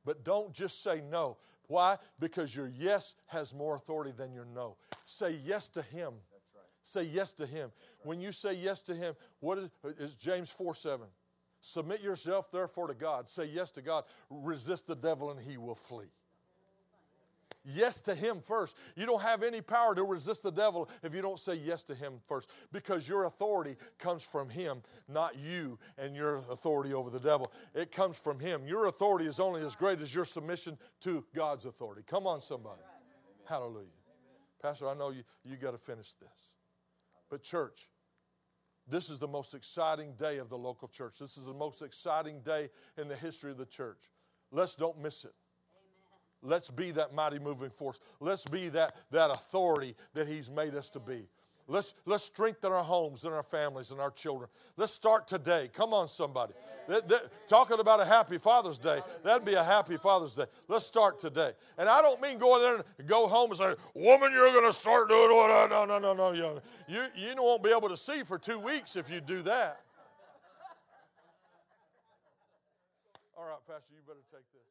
But don't just say no. Why? Because your yes has more authority than your no. Say yes to Him. Right. Say yes to Him. Right. When you say yes to Him, what is, is James 4 7? Submit yourself therefore to God. Say yes to God. Resist the devil and he will flee. Yes to Him first. You don't have any power to resist the devil if you don't say yes to Him first because your authority comes from Him, not you and your authority over the devil. It comes from Him. Your authority is only as great as your submission to God's authority. Come on, somebody. Hallelujah. Pastor, I know you, you got to finish this. But, church, this is the most exciting day of the local church. This is the most exciting day in the history of the church. Let's don't miss it. Let's be that mighty moving force. Let's be that, that authority that He's made us to be. Let's, let's strengthen our homes and our families and our children. Let's start today. Come on, somebody. Talking about a happy Father's Day, that'd be a happy Father's Day. Let's start today. And I don't mean go there and go home and say, Woman, you're going to start doing what I. No, no, no, no. You, you, you won't be able to see for two weeks if you do that. All right, Pastor, you better take this.